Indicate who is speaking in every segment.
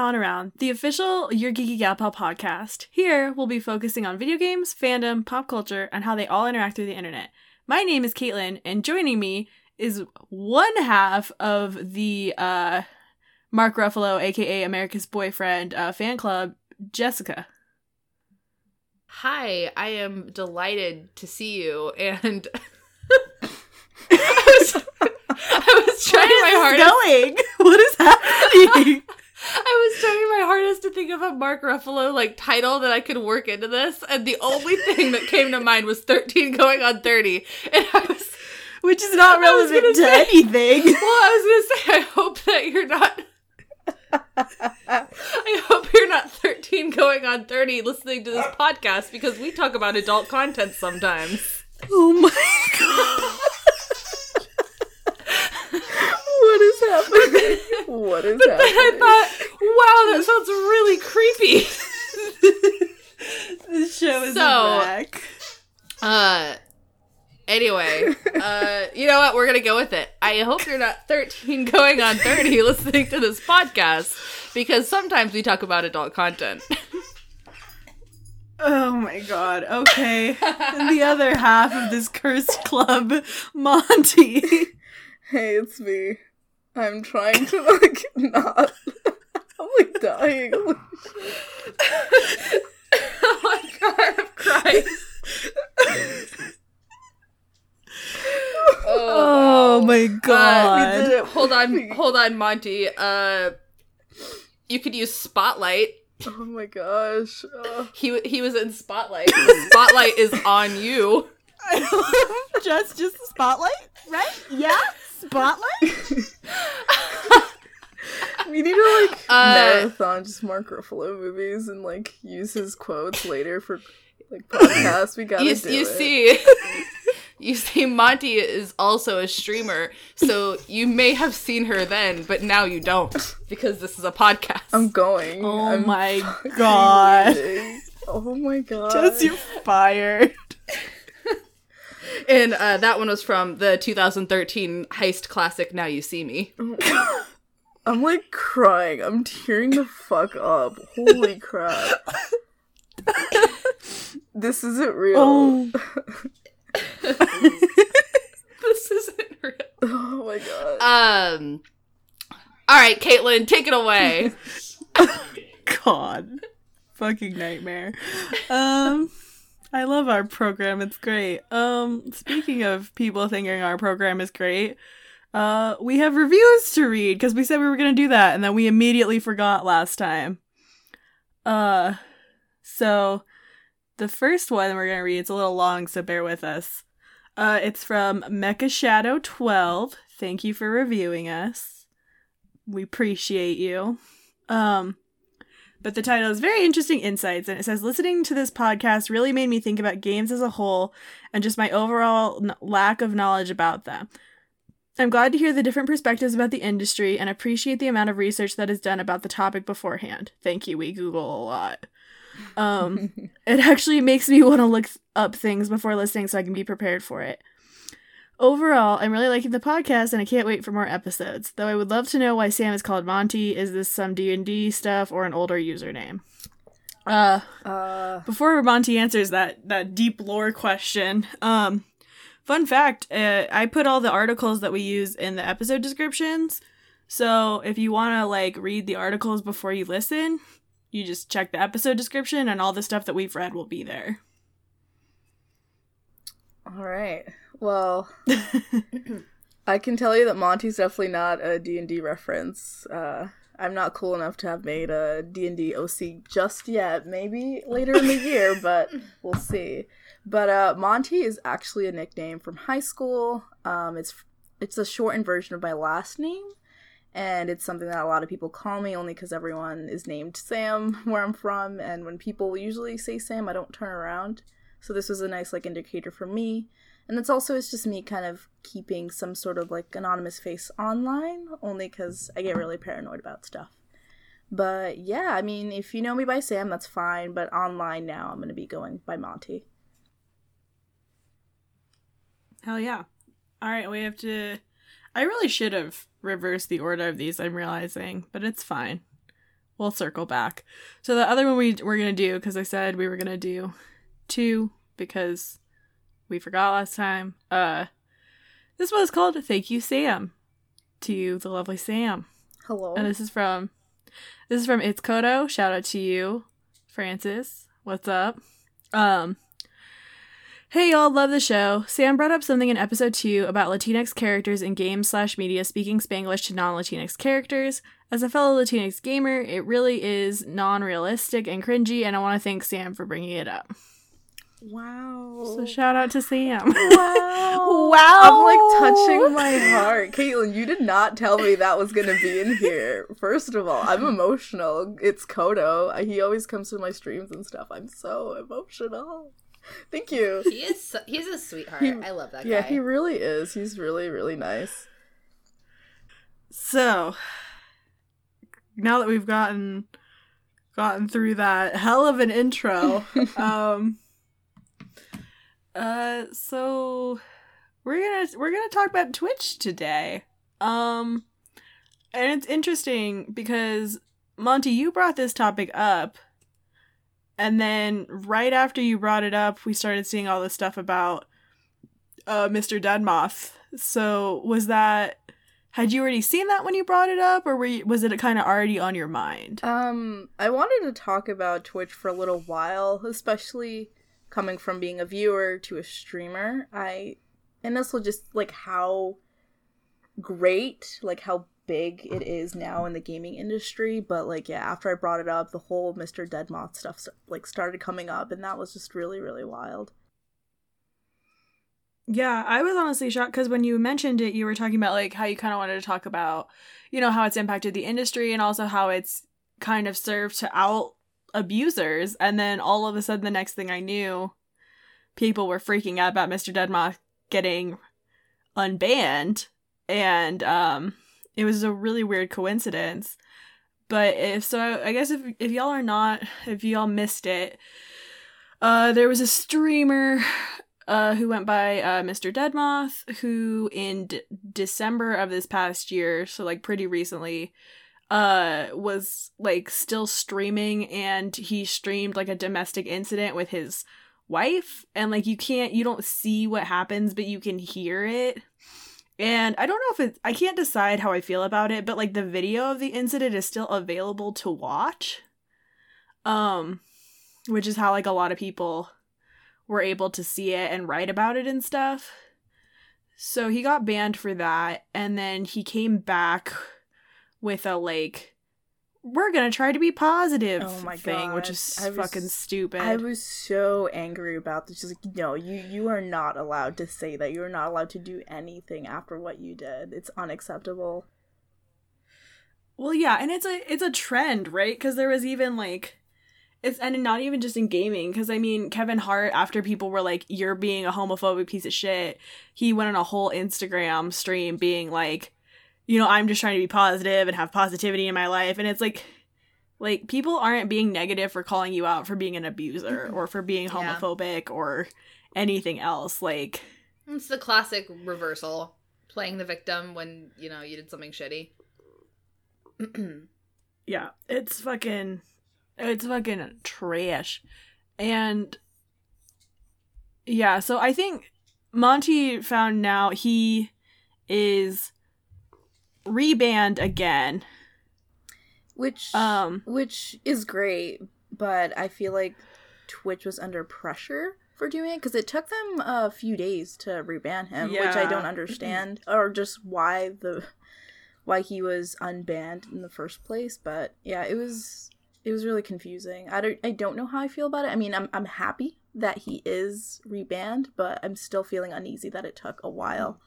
Speaker 1: Welcome Around, the official Your Geeky Gal Pal podcast. Here, we'll be focusing on video games, fandom, pop culture, and how they all interact through the internet. My name is Caitlin, and joining me is one half of the uh, Mark Ruffalo, aka America's Boyfriend, uh, fan club, Jessica.
Speaker 2: Hi, I am delighted to see you, and I was, I was trying my hardest.
Speaker 1: going? What is happening?
Speaker 2: I was trying my hardest to think of a Mark Ruffalo like title that I could work into this, and the only thing that came to mind was thirteen going on thirty, and I was
Speaker 1: Which is not relevant to
Speaker 2: say-
Speaker 1: anything.
Speaker 2: well, I was gonna say I hope that you're not. I hope you're not 13 going on 30 listening to this podcast because we talk about adult content sometimes.
Speaker 1: Oh my god.
Speaker 3: What is happening? What is but happening?
Speaker 2: Then I thought, wow, that sounds really creepy.
Speaker 1: This show is
Speaker 2: So-
Speaker 1: a wreck.
Speaker 2: Uh anyway, uh you know what? We're going to go with it. I hope you're not 13 going on 30 listening to this podcast because sometimes we talk about adult content.
Speaker 1: Oh my god. Okay. and the other half of this cursed club, Monty.
Speaker 3: Hey, it's me. I'm trying to like not. I'm like dying. I'm
Speaker 2: oh my god, I'm crying.
Speaker 1: Oh my god.
Speaker 3: we did it.
Speaker 2: Hold on, hold on, Monty. Uh, you could use Spotlight.
Speaker 3: Oh my gosh. Uh,
Speaker 2: He he was in Spotlight. Spotlight is on you.
Speaker 1: just just the spotlight, right? Yeah, spotlight.
Speaker 3: we need to like
Speaker 2: Uh,
Speaker 3: marathon just Mark Ruffalo movies and like use his quotes later for like podcasts. We gotta
Speaker 2: You,
Speaker 3: do
Speaker 2: you
Speaker 3: it.
Speaker 2: see, you see, Monty is also a streamer, so you may have seen her then, but now you don't because this is a podcast.
Speaker 3: I'm going.
Speaker 1: Oh
Speaker 3: I'm
Speaker 1: my god.
Speaker 3: leaving. Oh my god.
Speaker 1: Just you fired.
Speaker 2: And uh, that one was from the 2013 heist classic. Now you see me.
Speaker 3: I'm like crying. I'm tearing the fuck up. Holy crap. this isn't real.
Speaker 1: Oh.
Speaker 2: This isn't real.
Speaker 3: Oh my god.
Speaker 2: Um. All right, Caitlin, take it away.
Speaker 1: God. Fucking nightmare. Um I love our program. It's great. Um speaking of people thinking our program is great, uh we have reviews to read because we said we were going to do that and then we immediately forgot last time. Uh so the first one we're going to read it's a little long so bear with us. Uh it's from Mecha Shadow 12. Thank you for reviewing us. We appreciate you. Um but the title is Very Interesting Insights, and it says Listening to this podcast really made me think about games as a whole and just my overall n- lack of knowledge about them. I'm glad to hear the different perspectives about the industry and appreciate the amount of research that is done about the topic beforehand. Thank you, we Google a lot. Um, it actually makes me want to look up things before listening so I can be prepared for it. Overall, I'm really liking the podcast and I can't wait for more episodes. Though I would love to know why Sam is called Monty. Is this some D&D stuff or an older username? Uh,
Speaker 3: Uh,
Speaker 1: before Monty answers that that deep lore question, um fun fact, uh, I put all the articles that we use in the episode descriptions. So, if you want to like read the articles before you listen, you just check the episode description and all the stuff that we've read will be there.
Speaker 3: all right. Well, I can tell you that Monty's definitely not a D&D reference. Uh, I'm not cool enough to have made a D&D OC just yet. Maybe later in the year, but we'll see. But uh, Monty is actually a nickname from high school. Um, it's it's a shortened version of my last name, and it's something that a lot of people call me only because everyone is named Sam where I'm from. And when people usually say Sam, I don't turn around. So this was a nice like indicator for me. And it's also it's just me kind of keeping some sort of like anonymous face online, only because I get really paranoid about stuff. But yeah, I mean, if you know me by Sam, that's fine. But online now, I'm gonna be going by Monty.
Speaker 1: Hell yeah. All right, we have to. I really should have reversed the order of these, I'm realizing, but it's fine. we'll circle back. So the other one we we're gonna do because I said we were gonna do two because we forgot last time. Uh, this one is called "Thank You, Sam." To you, the lovely Sam.
Speaker 3: Hello.
Speaker 1: And this is from this is from It's Kodo. Shout out to you, Francis. What's up? Um Hey y'all, love the show. Sam brought up something in episode two about Latinx characters in games slash media speaking Spanglish to non-Latinx characters. As a fellow Latinx gamer, it really is non-realistic and cringy, and I want to thank Sam for bringing it up.
Speaker 3: Wow.
Speaker 1: So shout out to Sam.
Speaker 3: Wow.
Speaker 1: Wow.
Speaker 3: I'm like touching my heart. Caitlin, you did not tell me that was gonna be in here. First of all, I'm emotional. It's Kodo. He always comes to my streams and stuff. I'm so emotional. Thank you.
Speaker 2: He is. So, he's a sweetheart.
Speaker 3: He-
Speaker 2: I love that guy.
Speaker 3: Yeah, he really is. He's really, really nice.
Speaker 1: So now that we've gotten gotten through that hell of an intro, um uh so we're gonna we're gonna talk about Twitch today. Um and it's interesting because Monty, you brought this topic up and then right after you brought it up, we started seeing all this stuff about uh Mr. Deadmoth. So was that had you already seen that when you brought it up, or were you, was it kind of already on your mind?
Speaker 3: Um, I wanted to talk about Twitch for a little while, especially coming from being a viewer to a streamer. I and also just like how great, like how big it is now in the gaming industry. But like, yeah, after I brought it up, the whole Mr. Deadmoth stuff like started coming up, and that was just really, really wild.
Speaker 1: Yeah, I was honestly shocked because when you mentioned it, you were talking about like how you kind of wanted to talk about, you know, how it's impacted the industry and also how it's kind of served to out abusers. And then all of a sudden, the next thing I knew, people were freaking out about Mr. Deadmoth getting unbanned, and um, it was a really weird coincidence. But if so, I guess if if y'all are not, if y'all missed it, uh, there was a streamer uh, who went by uh, Mr. Deadmoth, who in D- December of this past year, so like pretty recently, uh, was like still streaming, and he streamed like a domestic incident with his wife, and like you can't, you don't see what happens, but you can hear it. And I don't know if it's, I can't decide how I feel about it, but like the video of the incident is still available to watch. Um, which is how like a lot of people were able to see it and write about it and stuff. So he got banned for that and then he came back with a like we're going to try to be positive
Speaker 3: Oh my
Speaker 1: thing, which is
Speaker 3: was-
Speaker 1: fucking stupid.
Speaker 3: I was so angry about this. She's like, no, you you are not allowed to say that. You are not allowed to do anything after what you did. It's unacceptable.
Speaker 1: Well, yeah, and it's a it's a trend, right? Because there was even like it's and not even just in gaming. Because I mean, Kevin Hart, after people were like, "You're being a homophobic piece of shit," he went on a whole Instagram stream being like, "You know, I'm just trying to be positive and have positivity in my life," and it's like. Like people aren't being negative for calling you out for being an abuser mm-hmm. or for being
Speaker 2: Yeah.
Speaker 1: homophobic or anything else. Like
Speaker 2: It's the classic reversal, playing the victim when you know you did something shitty.
Speaker 1: Yeah, it's fucking it's fucking trash. And yeah, so I think Monty found now he is rebanned again.
Speaker 3: Which
Speaker 1: Um
Speaker 3: which is great, but I feel like Twitch was under pressure for doing it because it took them a few days to reban him, which I don't understand, or just why the why he was unbanned in the first place. But yeah, it was it was really confusing. I don't I don't know how I feel about it. I mean, I'm I'm happy that he is rebanned, but I'm still feeling uneasy that it took a while.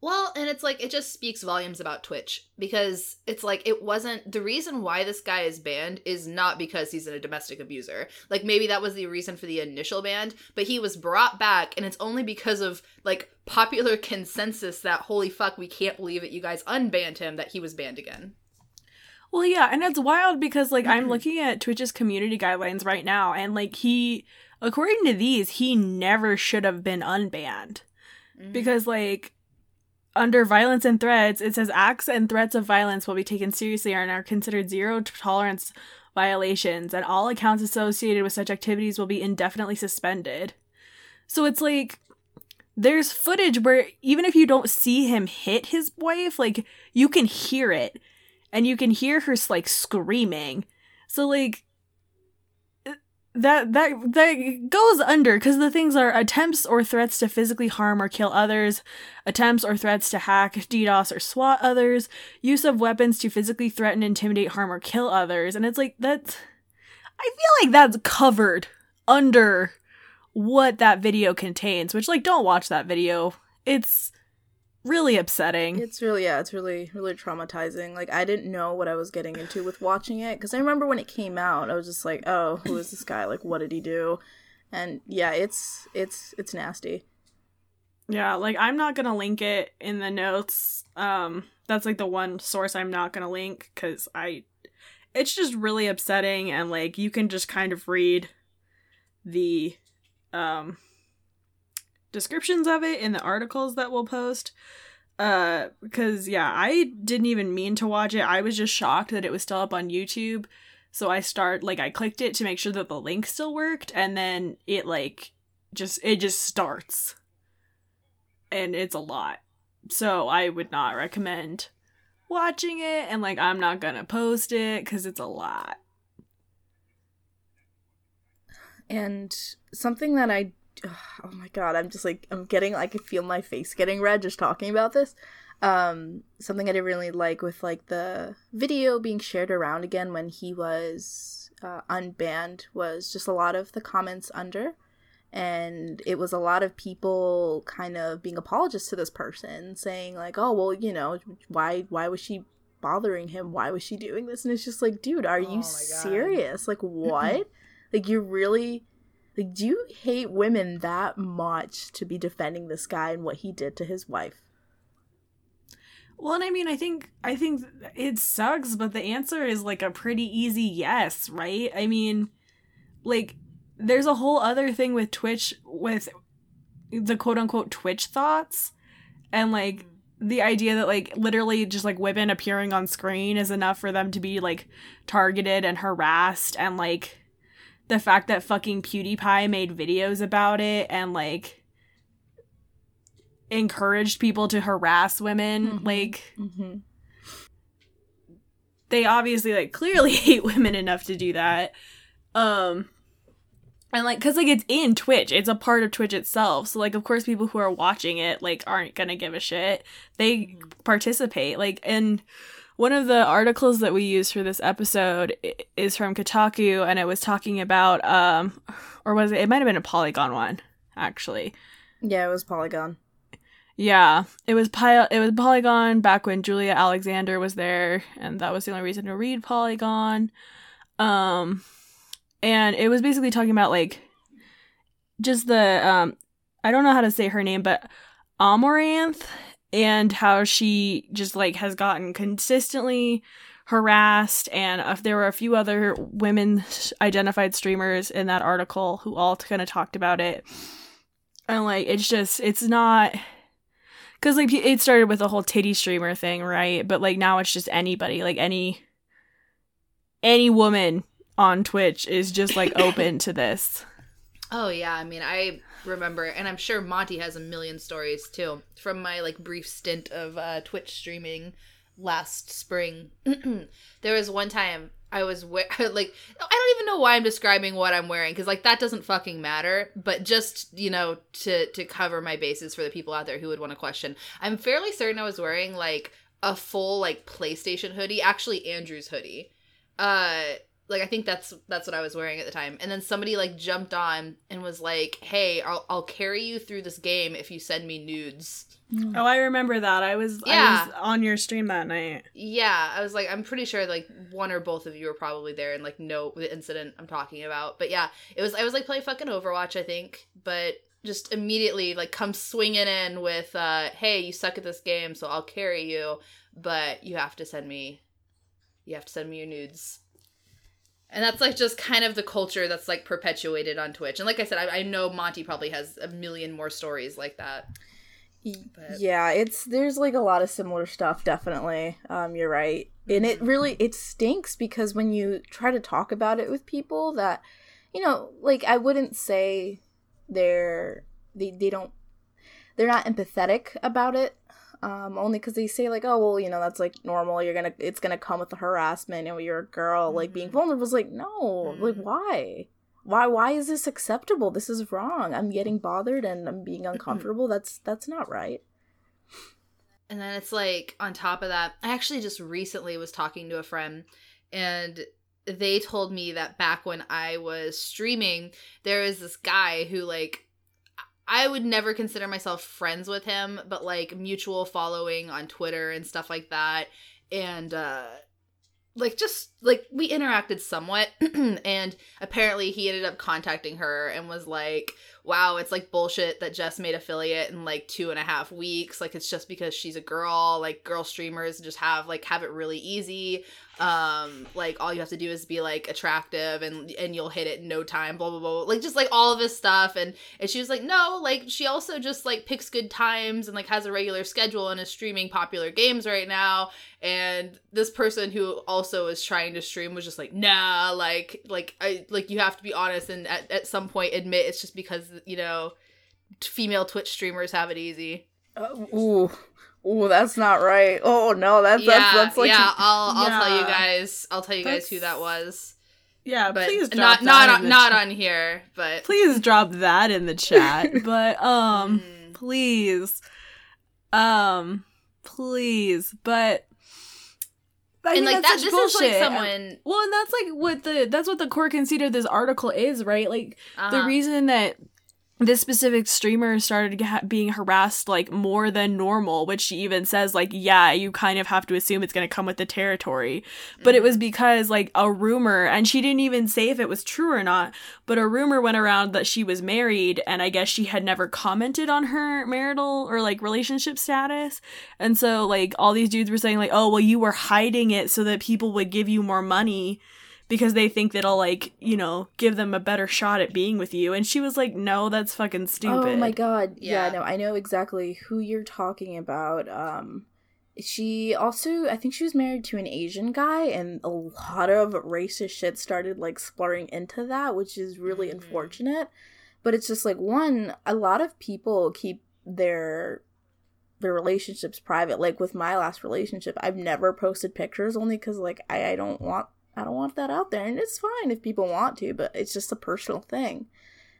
Speaker 2: Well, and it's like it just speaks volumes about Twitch because it's like it wasn't the reason why this guy is banned is not because he's a domestic abuser. Like maybe that was the reason for the initial ban, but he was brought back and it's only because of like popular consensus that holy fuck we can't believe it you guys unbanned him that he was banned again.
Speaker 1: Well, yeah, and it's wild because like
Speaker 3: Mm-hmm.
Speaker 1: I'm looking at Twitch's community guidelines right now and like he according to these, he never should have been unbanned.
Speaker 3: Mm-hmm.
Speaker 1: because like under violence and threats, it says acts and threats of violence will be taken seriously and are considered zero tolerance violations, and all accounts associated with such activities will be indefinitely suspended. So it's like there's footage where even if you don't see him hit his wife, like you can hear it and you can hear her like screaming. So like that that that goes under because the things are attempts or threats to physically harm or kill others, attempts or threats to hack, DDoS or SWAT others, use of weapons to physically threaten, intimidate, harm, or kill others, and it's like that's. I feel like that's covered under what that video contains. Which like, don't watch that video. It's really upsetting.
Speaker 3: It's really yeah, it's really really traumatizing. Like I didn't know what I was getting into with watching it because I remember when it came out, I was just like, "Oh, who is this guy? Like what did he do?" And yeah, it's it's it's nasty.
Speaker 1: Yeah, like I'm not going to link it in the notes. Um that's like the one source I'm not going to link cuz I it's just really upsetting and like you can just kind of read the um descriptions of it in the articles that we'll post. Uh because yeah i didn't even mean to watch it. I was just shocked that it was still up on youtube. So i start like i clicked it to make sure that the link still worked and then it like just it just starts. And it's a lot. So i would not recommend watching it and like i'm not gonna post it because it's a lot.
Speaker 3: And something that i oh my god, I'm just like I'm getting I can feel my face getting red just talking about this. Um, something I didn't really like with like the video being shared around again when he was uh, unbanned was just a lot of the comments under, and it was a lot of people kind of being apologists to this person, saying like, oh well, you know, why why was she bothering him? Why was she doing this? And it's just like, dude, are oh you serious? Like what? like you're really like, do you hate women that much to be defending this guy and what he did to his wife?
Speaker 1: Well, and I mean, I think I think it sucks, but the answer is like a pretty easy yes, right? I mean, like there's a whole other thing with Twitch with the quote unquote Twitch thots and like the idea that like literally just like women appearing on screen is enough for them to be like targeted and harassed and like the fact that fucking PewDiePie made videos about it and like encouraged people to harass women mm-hmm. like mm-hmm. they obviously like clearly hate women enough to do that um and like because like it's in twitch it's a part of twitch itself so like of course people who are watching it like aren't gonna give a shit they mm-hmm. participate like and one of the articles that we used for this episode is from Kotaku, and it was talking about, um, or was it? It might have been a Polygon one, actually.
Speaker 3: Yeah, it was Polygon.
Speaker 1: Yeah, it was Pi- It was Polygon back when Julia Alexander was there, and that was the only reason to read Polygon. Um, and it was basically talking about like just the um, I don't know how to say her name, but Amouranth and how she just like has gotten consistently harassed. And uh, there were a few other women identified streamers in that article who all kind of talked about it. And like it's just it's not because like it started with the whole titty streamer thing right? But like now it's just anybody like any any woman on twitch is just like open to this
Speaker 2: oh yeah i mean i remember, and I'm sure Monty has a million stories too from my like brief stint of uh, Twitch streaming last spring. there was one time I was we- like I don't even know why I'm describing what I'm wearing because like that doesn't fucking matter. But just you know to to cover my bases for the people out there who would want to question, I'm fairly certain I was wearing like a full like PlayStation hoodie, actually Andrew's hoodie. Uh, like I think that's that's what I was wearing at the time. And then somebody like jumped on and was like, "Hey, I'll I'll carry you through this game if you send me nudes."
Speaker 1: Oh, I remember that. I was yeah. I was on your stream that night.
Speaker 2: Yeah, I was like I'm pretty sure like one or both of you were probably there and like know the incident I'm talking about. But yeah, it was I was like playing fucking Overwatch, I think, but just immediately like come swinging in with uh hey, you suck at this game, so I'll carry you, but you have to send me you have to send me your nudes and that's like just kind of the culture that's like perpetuated on Twitch. And like I said, I, I know Monty probably has a million more stories like that. But-
Speaker 3: Yeah, it's there's like a lot of similar stuff definitely. Um you're right. And it really it stinks because when you try to talk about it with people that you know, like I wouldn't say they're they they don't they're not empathetic about it. Um only cuz they say like, "Oh, well, you know, that's like normal. You're to it's to come with the harassment and you're a girl like being
Speaker 2: Mhm.
Speaker 3: vulnerable." is like, "No, like
Speaker 2: Mhm.
Speaker 3: why?" Why why is this acceptable? This is wrong. I'm getting bothered and I'm being uncomfortable. That's that's not right.
Speaker 2: And then it's like on top of that, I actually just recently was talking to a friend and they told me that back when I was streaming, there is this guy who like I would never consider myself friends with him, but like mutual following on Twitter and stuff like that. And uh like just like we interacted somewhat and apparently he ended up contacting her and was like wow it's like bullshit that jess made affiliate in like two and a half weeks. Like it's just because she's a girl. Like girl streamers just have like have it really easy. Um like all you have to do is be like attractive and and you'll hit it in no time blah blah blah like just like all of this stuff. And and she was like no like she also just like picks good times and like has a regular schedule and is streaming popular games right now. And this person who also is trying to stream was just like nah like like i like you have to be honest and at, at some point admit it's just because you know female twitch streamers have it easy
Speaker 3: Uh, ooh, ooh, that's not right. Oh no, that's
Speaker 2: yeah
Speaker 3: that's, that's like
Speaker 2: yeah i'll i'll tell you guys i'll tell you guys who that was
Speaker 1: Yeah,
Speaker 2: but
Speaker 1: please drop
Speaker 2: not not
Speaker 1: in
Speaker 2: on,
Speaker 1: the
Speaker 2: not
Speaker 1: chat.
Speaker 2: on here but
Speaker 1: Please drop that in the chat. but um
Speaker 2: Mm.
Speaker 1: please. Um please. But I
Speaker 2: and like
Speaker 1: that's
Speaker 2: that this is like
Speaker 1: bullshit.
Speaker 2: someone
Speaker 1: Well, and that's like what the that's what the court considered this article is, right? Like the
Speaker 2: uh-huh.
Speaker 1: reason that this specific streamer started ha- being harassed like more than normal, which she even says like, yeah, you kind of have to assume it's going to come with the territory. But it was
Speaker 2: Mm-hmm.
Speaker 1: because like a rumor, and she didn't even say if it was true or not, but a rumor went around that she was married, and I guess she had never commented on her marital or like relationship status. And so like all these dudes were saying like, oh, well, you were hiding it so that people would give you more money because they think that'll like you know give them a better shot at being with you and she was like no that's fucking stupid
Speaker 3: Oh my god. Yeah.
Speaker 2: Yeah.
Speaker 3: no, I know exactly who you're talking about. Um she also I think she was married to an Asian guy and a lot of racist shit started like splurring into that, which is really
Speaker 2: Mhm.
Speaker 3: unfortunate. But it's just like one, a lot of people keep their their relationships private. Like with my last relationship, I've never posted pictures only because like I, I don't want I don't want that out there. And it's fine if people want to, but it's just a personal thing.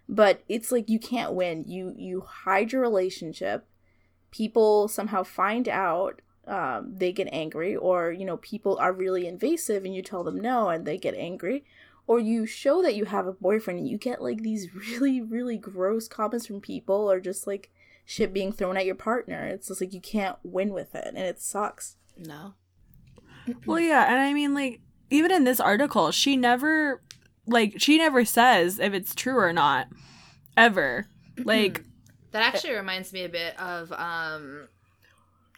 Speaker 3: But it's like you can't win. You you hide your relationship. People somehow find out um, they get angry or you know people are really invasive and you tell them no and they get angry. Or you show that you have a boyfriend and you get like these really really gross comments from people or just like shit being thrown at your partner. It's just like you can't win with it and it sucks.
Speaker 2: No.
Speaker 1: Well yeah and i mean like even in this article she never like she never says if it's true or not ever like
Speaker 2: That actually reminds me a bit of um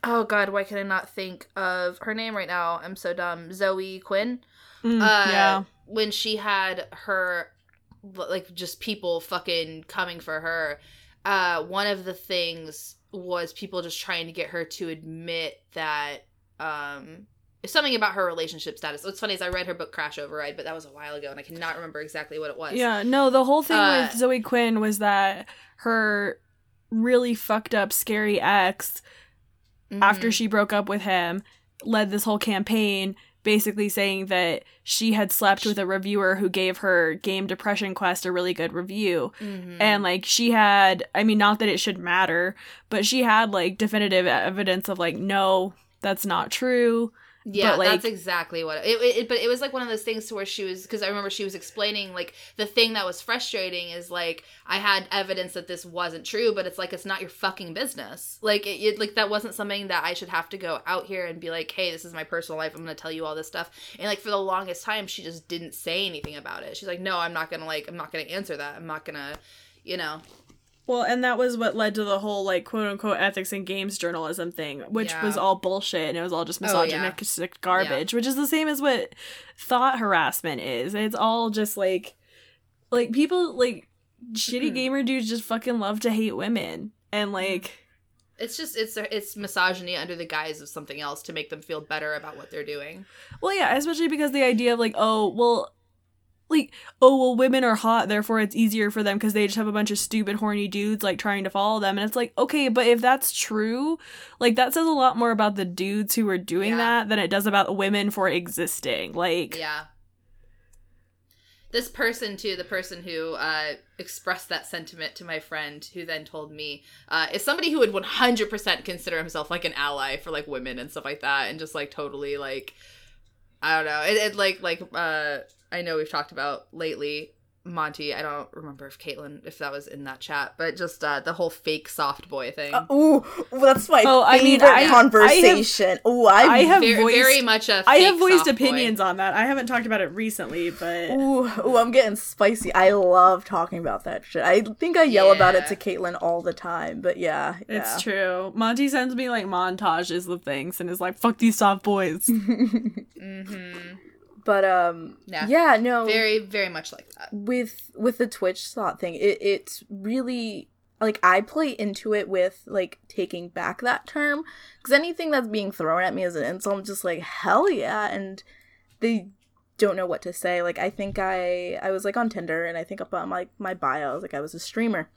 Speaker 2: Oh god, why can I not think of her name right now? I'm so dumb. Zoe Quinn.
Speaker 1: mm,
Speaker 2: Uh
Speaker 1: yeah
Speaker 2: when she had her like just people fucking coming for her. Uh one of the things was people just trying to get her to admit that um something about her relationship status. What's funny is I read her book Crash Override, but that was a while ago and I cannot remember exactly what it was.
Speaker 1: yeah no the whole thing
Speaker 2: Uh,
Speaker 1: with zoe quinn was that her really fucked up scary ex
Speaker 2: Mhm.
Speaker 1: after she broke up with him led this whole campaign basically saying that she had slept with a reviewer who gave her game depression quest a really good review
Speaker 2: Mhm.
Speaker 1: and like she had i mean not that it should matter but she had like definitive evidence of like no that's not true
Speaker 2: Yeah,
Speaker 1: like-
Speaker 2: that's exactly what it, it, it- But it was like one of those things to where she was because I remember she was explaining like the thing that was frustrating is like I had evidence that this wasn't true, but it's like it's not your fucking business. Like it, it like that wasn't something that I should have to go out here and be like, hey, this is my personal life. I'm gonna tell you all this stuff. And like for the longest time, she just didn't say anything about it. She's like, no, I'm not gonna like I'm not gonna answer that. I'm not gonna, you know.
Speaker 1: Well and that was what led to the whole like quote unquote ethics and games journalism thing which
Speaker 2: Yeah.
Speaker 1: was all bullshit and it was all just
Speaker 2: Oh, yeah.
Speaker 1: misogynistic garbage which is the same as what thot harassment is it's all just like like people like shitty
Speaker 2: Mhm.
Speaker 1: gamer dudes just fucking love to hate women and like
Speaker 2: It's just it's it's misogyny under the guise of something else to make them feel better about what they're doing.
Speaker 1: Well, yeah, especially because the idea of like, oh, well, like, oh, well, women are hot, therefore it's easier for them because they just have a bunch of stupid, horny dudes like trying to follow them. And it's like, okay, but if that's true, like, that says a lot more about the dudes who are doing
Speaker 2: Yeah.
Speaker 1: that than it does about women for existing. Like,
Speaker 2: Yeah. This person too, the person who uh, expressed that sentiment to my friend, who then told me, uh, is somebody who would one hundred percent consider himself like an ally for like women and stuff like that, and just like totally like, I don't know, it, it like like uh, I know we've talked about lately. Monty, I don't remember if Caitlin, if that was in that chat, but just uh, the whole fake soft boy thing.
Speaker 3: Uh, ooh, ooh, that's my
Speaker 1: Oh, I mean,
Speaker 3: favorite
Speaker 1: I- I have-
Speaker 3: conversation. ooh, I,
Speaker 1: I have
Speaker 2: very,
Speaker 1: voiced-
Speaker 2: very much a.
Speaker 1: I
Speaker 2: fake
Speaker 1: have voiced
Speaker 2: soft boy.
Speaker 1: opinions on that. I haven't talked about it recently, but
Speaker 3: Ooh, ooh, I'm getting spicy. I love talking about that shit. I think I yell about it to Caitlin all the time, but yeah, yeah.
Speaker 1: it's true. Monty sends me like montages of things and is like, fuck these soft boys.
Speaker 2: Mm-hmm.
Speaker 3: But um,
Speaker 2: Yeah.
Speaker 3: yeah, no,
Speaker 2: Very, very much like that.
Speaker 3: with with the Twitch slot thing, it, it's really like I play into it with like taking back that term because anything that's being thrown at me as an insult, I'm just like hell yeah, and they don't know what to say. Like I think I I was like on Tinder and I think up on my my bio I was like I was a streamer,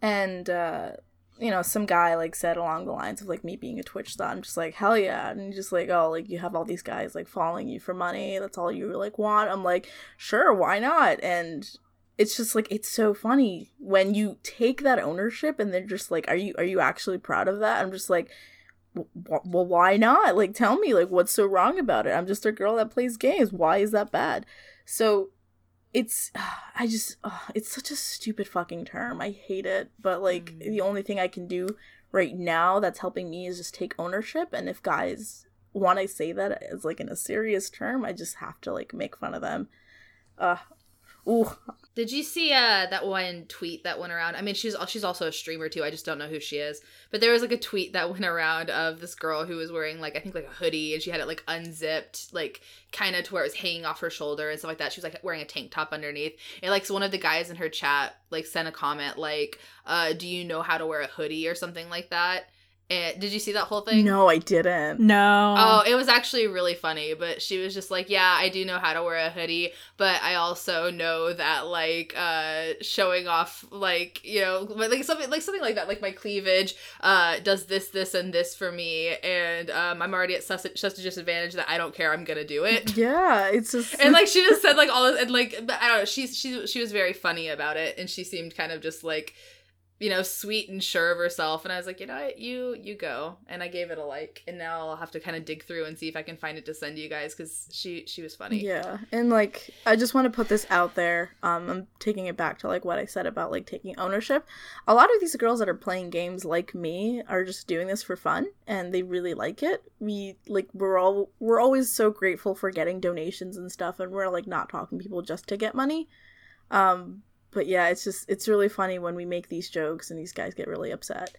Speaker 3: and uh you know, some guy like said along the lines of like me being a Twitch star. I'm just like, hell yeah. And you just like, oh, like you have all these guys like following you for money. That's all you like want. I'm like, sure, why not? And it's just like it's so funny when you take that ownership and they're just like, are you are you actually proud of that? I'm just like, well, why not? Like, tell me, like, what's so wrong about it? I'm just a girl that plays games. Why is that bad? So it's i just ugh, it's such a stupid fucking term. I hate it but like
Speaker 2: Mm.
Speaker 3: the only thing i can do right now that's helping me is just take ownership and if guys want to say that as like in a serious term i just have to like make fun of them. Uh ooh
Speaker 2: Did you see uh that one tweet that went around? I mean, she's she's also a streamer too. I just don't know who she is. But there was like a tweet that went around of this girl who was wearing like I think like a hoodie and she had it like unzipped, like kind of to where it was hanging off her shoulder and stuff like that. She was like wearing a tank top underneath. And like so one of the guys in her chat like sent a comment like, uh, "Do you know how to wear a hoodie or something like that?" And did you see that whole thing?
Speaker 3: no i didn't
Speaker 1: No.
Speaker 2: Oh, it was actually really funny, but she was just like, "Yeah, I do know how to wear a hoodie, but I also know that like uh showing off like, you know, like something like something like that, like my cleavage uh does this this and this for me and um I'm already at such such a disadvantage that I don't care, I'm going to do it."
Speaker 3: yeah it's just
Speaker 2: And like she just said like all this and like I don't know, she's she she was very funny about it and she seemed kind of just like you know, sweet and sure of herself. And I was like, you know what, you you go. And I gave it a like. And now I'll have to kind of dig through and see if I can find it to send you guys because she she was funny.
Speaker 3: Yeah, and like I just want to put this out there. Um, I'm taking it back to like what I said about like taking ownership. A lot of these girls that are playing games like me are just doing this for fun, and they really like it. We like we're all we're always so grateful for getting donations and stuff, and we're like not talking people just to get money. Um, but yeah, it's just it's really funny when we make these jokes and these guys get really upset.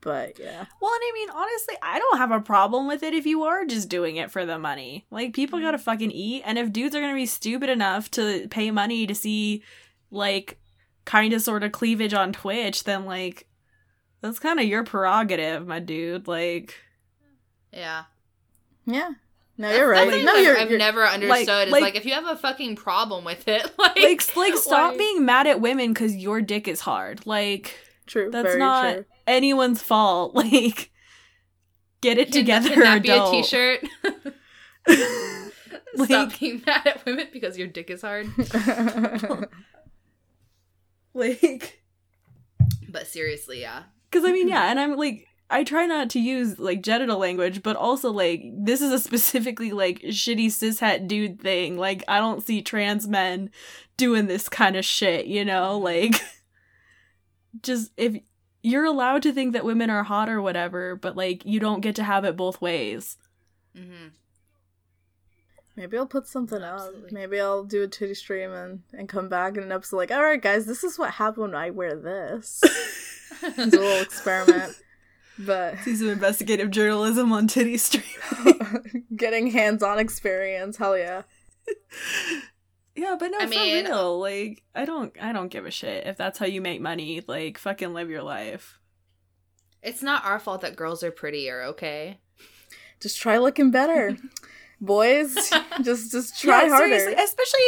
Speaker 3: But yeah,
Speaker 1: Well, and I mean, honestly, I don't have a problem with it if you are just doing it for the money. Like, people gotta mm. fucking eat, and if dudes are gonna be stupid enough to pay money to see, like, kind of sort of cleavage on Twitch, then, like, that's kind of your prerogative, my dude. Like,
Speaker 2: Yeah.
Speaker 3: yeah. No,
Speaker 2: That's-
Speaker 3: you're right. No,
Speaker 2: I've,
Speaker 3: you're,
Speaker 2: I've
Speaker 3: you're
Speaker 2: never understood.
Speaker 1: like-
Speaker 2: like if you have a fucking problem with it, like
Speaker 1: like, like, stop being mad at women because your dick is hard. Like,
Speaker 3: true.
Speaker 1: that's not
Speaker 3: true.
Speaker 1: anyone's fault. Like, get it together,
Speaker 2: Can that be a
Speaker 1: adult.
Speaker 2: t-shirt? Stop
Speaker 1: Like-
Speaker 2: being mad at women because your dick is hard.
Speaker 1: like.
Speaker 2: But seriously, yeah.
Speaker 1: Because I mean, yeah, and I'm like, I try not to use like genital language, but also like this is a specifically like shitty cishet dude thing. Like I don't see trans men doing this kind of shit, you know? Like, just if you're allowed to think that women are hot or whatever, but like you don't get to have it both ways.
Speaker 2: hmm
Speaker 3: Maybe I'll put something
Speaker 2: Absolutely.
Speaker 3: out. Maybe I'll do a titty stream and, and come back in an episode like, all right, guys, this is what happened when I wear this. it's a little experiment. But
Speaker 1: See some investigative journalism on titty stream.
Speaker 3: getting hands-on experience, hell yeah.
Speaker 1: yeah, but no,
Speaker 2: I
Speaker 1: for
Speaker 2: mean-
Speaker 1: real. Like, I don't, I don't give a shit if that's how you make money. Like, fucking live your life.
Speaker 2: It's not our fault that girls are prettier, okay?
Speaker 3: Just try looking better. Boys, just just try
Speaker 1: Yeah,
Speaker 3: harder.
Speaker 1: especially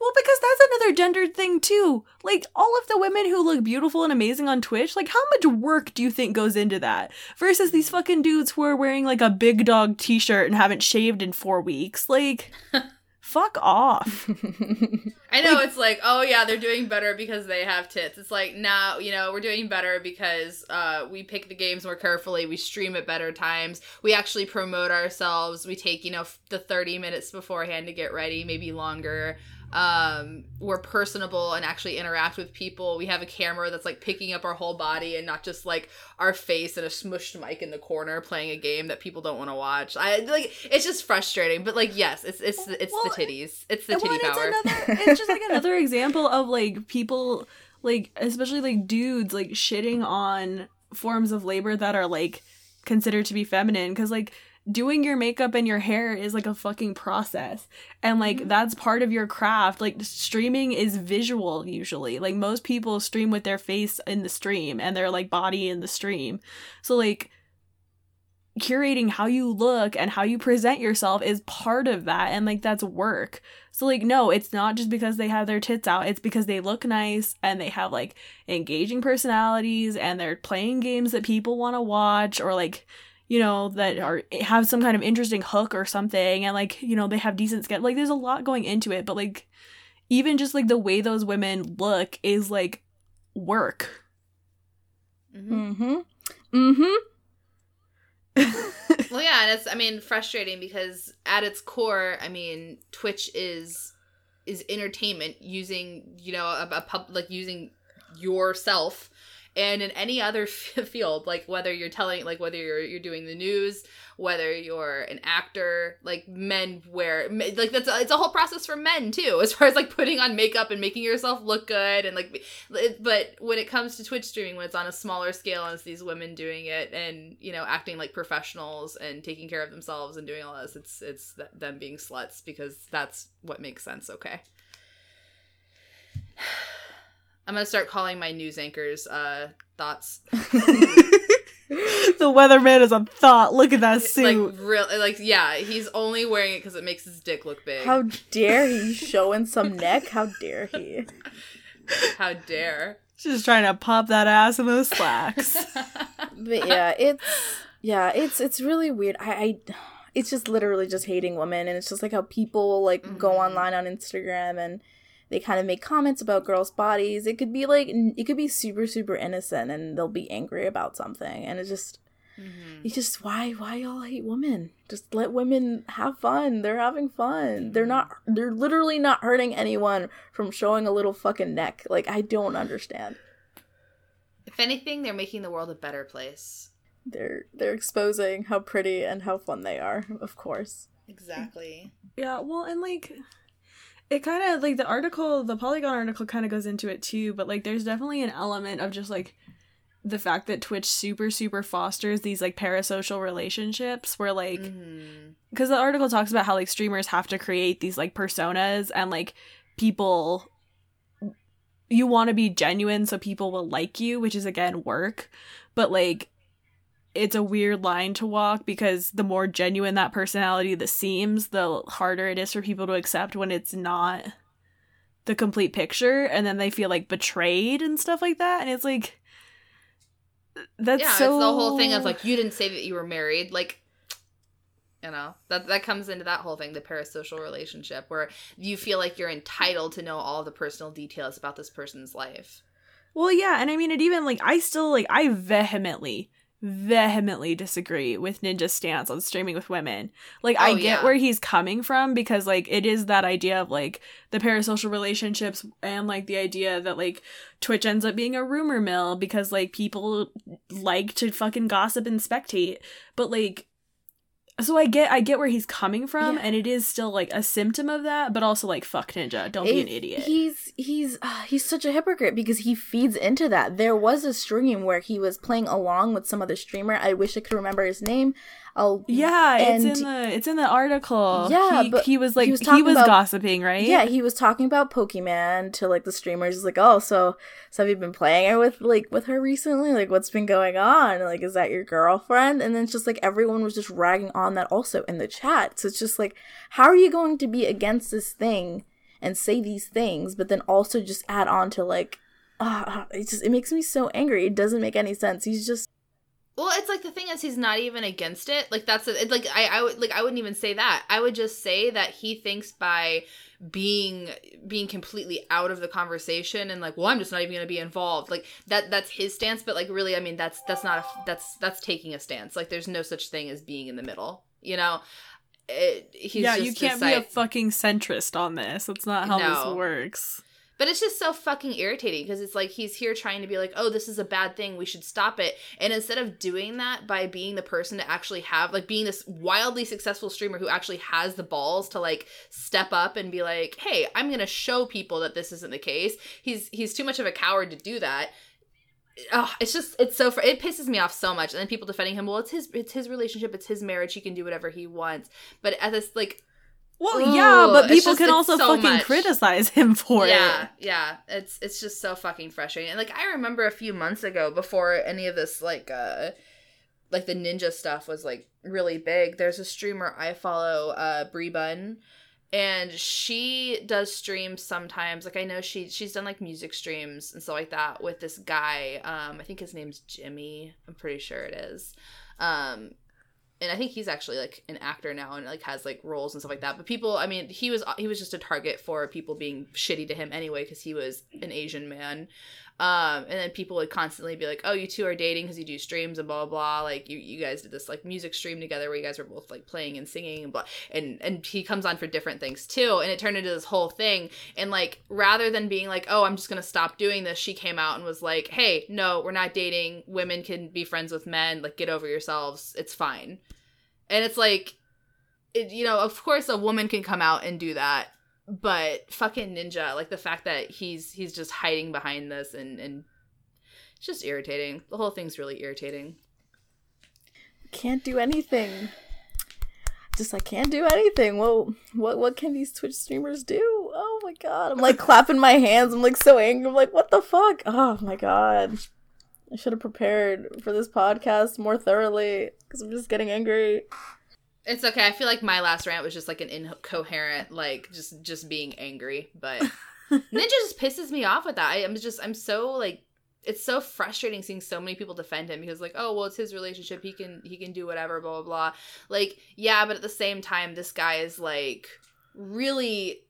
Speaker 1: well because that's another gendered thing too. Like all of the women who look beautiful and amazing on Twitch, like how much work do you think goes into that? Versus these fucking dudes who are wearing like a big dog t-shirt and haven't shaved in 4 weeks. Like fuck off.
Speaker 2: I know it's like, oh yeah, they're doing better because they have tits. It's like, nah, you know, we're doing better because uh, we pick the games more carefully. We stream at better times. We actually promote ourselves. We take, you know, f- the 30 minutes beforehand to get ready, maybe longer. Um, we're personable and actually interact with people. We have a camera that's like picking up our whole body and not just like our face and a smushed mic in the corner playing a game that people don't want to watch. I like it's just frustrating, but like yes, it's it's it's
Speaker 1: Well,
Speaker 2: the titties. It's the titty
Speaker 1: and
Speaker 2: power.
Speaker 1: It's, another, it's just like another example of like people, like especially like dudes, like shitting on forms of labor that are like considered to be feminine because like doing your makeup and your hair is like a fucking process. And like mm-hmm. that's part of your craft. Like streaming is visual usually. Like most people stream with their face in the stream and their like body in the stream. So like curating how you look and how you present yourself is part of that and like that's work. So like no it's not just because they have their tits out. It's because they look nice and they have like engaging personalities and they're playing games that people want to watch or like you know that are have some kind of interesting hook or something and like you know they have decent skin like there's a lot going into it but like even just like the way those women look is like work
Speaker 2: Mhm.
Speaker 3: mm-hmm. Mm-hmm.
Speaker 2: Well, yeah, and it's I mean frustrating because at its core, I mean Twitch is is entertainment using you know a, a pub like using yourself and in any other field like whether you're telling like whether you're you're doing the news whether you're an actor like men wear like that's a, it's a whole process for men too as far as like putting on makeup and making yourself look good and like but when it comes to twitch streaming when it's on a smaller scale and it's these women doing it and you know acting like professionals and taking care of themselves and doing all this it's it's th- them being sluts because that's what makes sense okay i'm gonna start calling my news anchors uh thots
Speaker 1: the weatherman is a thot look at that suit
Speaker 2: like real like yeah he's only wearing it because it makes his dick look big
Speaker 3: How dare he showing some neck? How dare he?
Speaker 2: How dare
Speaker 1: just trying to pop that ass in those slacks
Speaker 3: But yeah, it's yeah, it's it's really weird. I, I it's just literally just hating women, and it's just like how people like go
Speaker 2: Mhm.
Speaker 3: online on Instagram and they kind of make comments about girls' bodies. It could be like it could be super super innocent, and they'll be angry about something, and it's just
Speaker 2: Mhm.
Speaker 3: it's just why why y'all hate women? Just let women have fun. They're having fun. They're not. They're literally not hurting anyone from showing a little fucking neck. Like I don't understand.
Speaker 2: if anything they're making the world a better place
Speaker 3: They're they're exposing how pretty and how fun they are. Of course.
Speaker 2: exactly
Speaker 1: Yeah, well, and like it kind of like the article, the Polygon article kind of goes into it too, but like there's definitely an element of just like the fact that Twitch super super fosters these like parasocial relationships where like
Speaker 2: Mhm.
Speaker 1: because the article talks about how like streamers have to create these like personas and like people you want to be genuine so people will like you which is again work but like it's a weird line to walk because the more genuine that personality that seems the harder it is for people to accept when it's not the complete picture. And then they feel like betrayed and stuff like that. And it's like that's
Speaker 2: yeah
Speaker 1: so
Speaker 2: it's the whole thing of like you didn't say that you were married. Like you know that that comes into that whole thing the parasocial relationship where you feel like you're entitled to know all the personal details about this person's life.
Speaker 1: Well, yeah, and I mean, it even like I still like I vehemently, vehemently disagree with Ninja's stance on streaming with women. Like, I
Speaker 2: Oh,
Speaker 1: get
Speaker 2: yeah.
Speaker 1: where he's coming from because like it is that idea of like the parasocial relationships and like the idea that like Twitch ends up being a rumor mill because like people like to fucking gossip and spectate, but like. So I get I get where he's coming from,
Speaker 3: Yeah.
Speaker 1: and it is still like a symptom of that, but also like fuck ninja, don't be an idiot.
Speaker 3: He's he's uh, he's such a hypocrite because he feeds into that. There was a stream where he was playing along with some other streamer. I wish I could remember his name. I'll
Speaker 1: yeah, it's in the it's in the article.
Speaker 3: Yeah,
Speaker 1: he,
Speaker 3: but
Speaker 1: he was like
Speaker 3: he
Speaker 1: he
Speaker 3: was
Speaker 1: was,
Speaker 3: about-
Speaker 1: gossiping, right?
Speaker 3: Yeah, he was talking about Pokemon to like the streamers. He's like, "Oh, so so have you been playing her with like with her recently? Like, what's been going on? Like, is that your girlfriend?" And then it's just like everyone was just ragging on that also in the chat. So it's just like, how are you going to be against this thing and say these things, but then also just add on to like, ah, it just it makes me so angry. It doesn't make any sense. He's just
Speaker 2: Well, it's like the thing is he's not even against it. Like that's it. Like I, I would like I wouldn't even say that. I would just say that he thinks by being being completely out of the conversation and like, well, I'm just not even going to be involved. Like that that's his stance. But like really, I mean, that's that's not a, that's that's taking a stance. Like there's no such thing as being in the middle. You know. It, he's
Speaker 1: yeah,
Speaker 2: just
Speaker 1: you can't be a fucking centrist on this. That's not how
Speaker 2: No.
Speaker 1: this works.
Speaker 2: But it's just so fucking irritating because it's like he's here trying to be like, oh, this is a bad thing. We should stop it. And instead of doing that by being the person to actually have, like, being this wildly successful streamer who actually has the balls to like step up and be like, hey, I'm gonna show people that this isn't the case. He's he's too much of a coward to do that. Oh, it's just it's so fr- it pisses me off so much. And then people defending him, well, it's his it's his relationship, it's his marriage. He can do whatever he wants. But at this like
Speaker 1: Well,
Speaker 2: Ooh,
Speaker 1: yeah, but people
Speaker 2: just-
Speaker 1: can also
Speaker 2: so
Speaker 1: fucking
Speaker 2: much.
Speaker 1: criticize him for
Speaker 2: yeah,
Speaker 1: it.
Speaker 2: yeah. Yeah. It's it's just so fucking frustrating. And like I remember a few months ago before any of this like uh like the ninja stuff was like really big. There's a streamer I follow, uh Brie Bun, and she does streams sometimes. Like I know she she's done like music streams and stuff like that with this guy. Um I think his name's Jimmy. I'm pretty sure it is. Um and I think he's actually like an actor now and like has like roles and stuff like that. But people, I mean, he was he was just a target for people being shitty to him anyway because he was an Asian man. Um, and then people would constantly be like, "Oh, you two are dating because you do streams and blah blah blah." Like you you guys did this like music stream together where you guys were both like playing and singing and blah. And and he comes on for different things too, and it turned into this whole thing. And like rather than being like, "Oh, I'm just gonna stop doing this," she came out and was like, "Hey, no, we're not dating. Women can be friends with men. Like get over yourselves. It's fine." And it's like, it, you know, of course a woman can come out and do that, but fucking ninja, like the fact that he's he's just hiding behind this and and it's just irritating. The whole thing's really irritating.
Speaker 3: can't do anything. Just I can't do anything. Well, what what can these Twitch streamers do? Oh my god! I'm like clapping my hands. I'm like so angry. I'm like, what the fuck? Oh my god! I should have prepared for this podcast more thoroughly because I'm just getting angry.
Speaker 2: It's okay. I feel like my last rant was just like an incoherent, like just just being angry. But Ninja just pisses me off with that. I, I'm just I'm so like it's so frustrating seeing so many people defend him because like oh well it's his relationship he can he can do whatever blah blah blah. Like yeah, but at the same time this guy is like really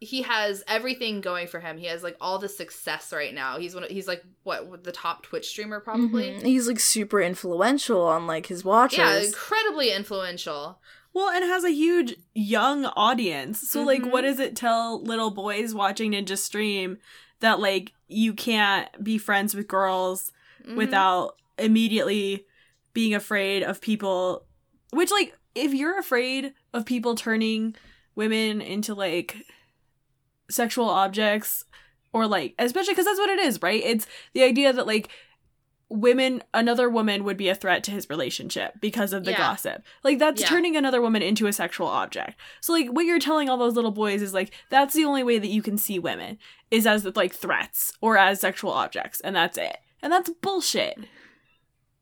Speaker 2: he has everything going for him. He has like all the success right now. He's one of, he's like what the top Twitch streamer probably.
Speaker 3: Mhm. He's like super influential on like his watchers.
Speaker 2: Yeah, incredibly influential.
Speaker 1: Well, and has a huge young audience. So, like,
Speaker 2: Mhm.
Speaker 1: what does it tell little boys watching Ninja stream that, like, you can't be friends with girls
Speaker 2: Mhm.
Speaker 1: without immediately being afraid of people? Which, like, if you're afraid of people turning women into, like, sexual objects, or, like, especially because that's what it is, right? It's the idea that, like, women another woman would be a threat to his relationship because of the
Speaker 2: Yeah.
Speaker 1: gossip like that's
Speaker 2: Yeah.
Speaker 1: turning another woman into a sexual object so like what you're telling all those little boys is like that's the only way that you can see women is as like threats or as sexual objects and that's it and that's bullshit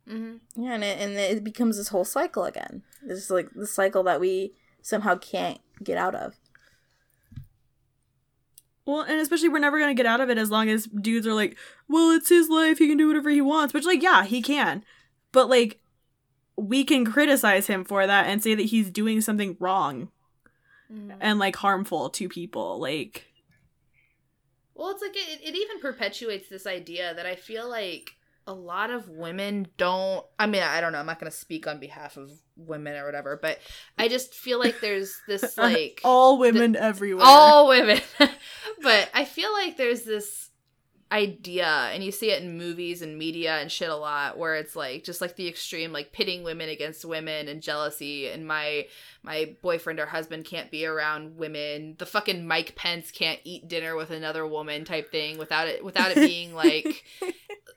Speaker 2: Mhm.
Speaker 3: Yeah, and it, and it becomes this whole cycle again. It's like the cycle that we somehow can't get out of.
Speaker 1: Well and especially we're never gonna get out of it as long as dudes are like well it's his life he can do whatever he wants which like yeah he can but like we can criticize him for that and say that he's doing something wrong
Speaker 2: Mhm.
Speaker 1: and like harmful to people like
Speaker 2: Well, it's like it, it even perpetuates this idea that I feel like a lot of women don't. I mean, I don't know. I'm not going to speak on behalf of women or whatever, but I just feel like there's this like
Speaker 1: all women everywhere
Speaker 2: all women, but I feel like there's this idea and you see it in movies and media and shit a lot where it's like just like the extreme like pitting women against women and jealousy and my my boyfriend or husband can't be around women. The fucking Mike Pence can't eat dinner with another woman type thing without it without it being like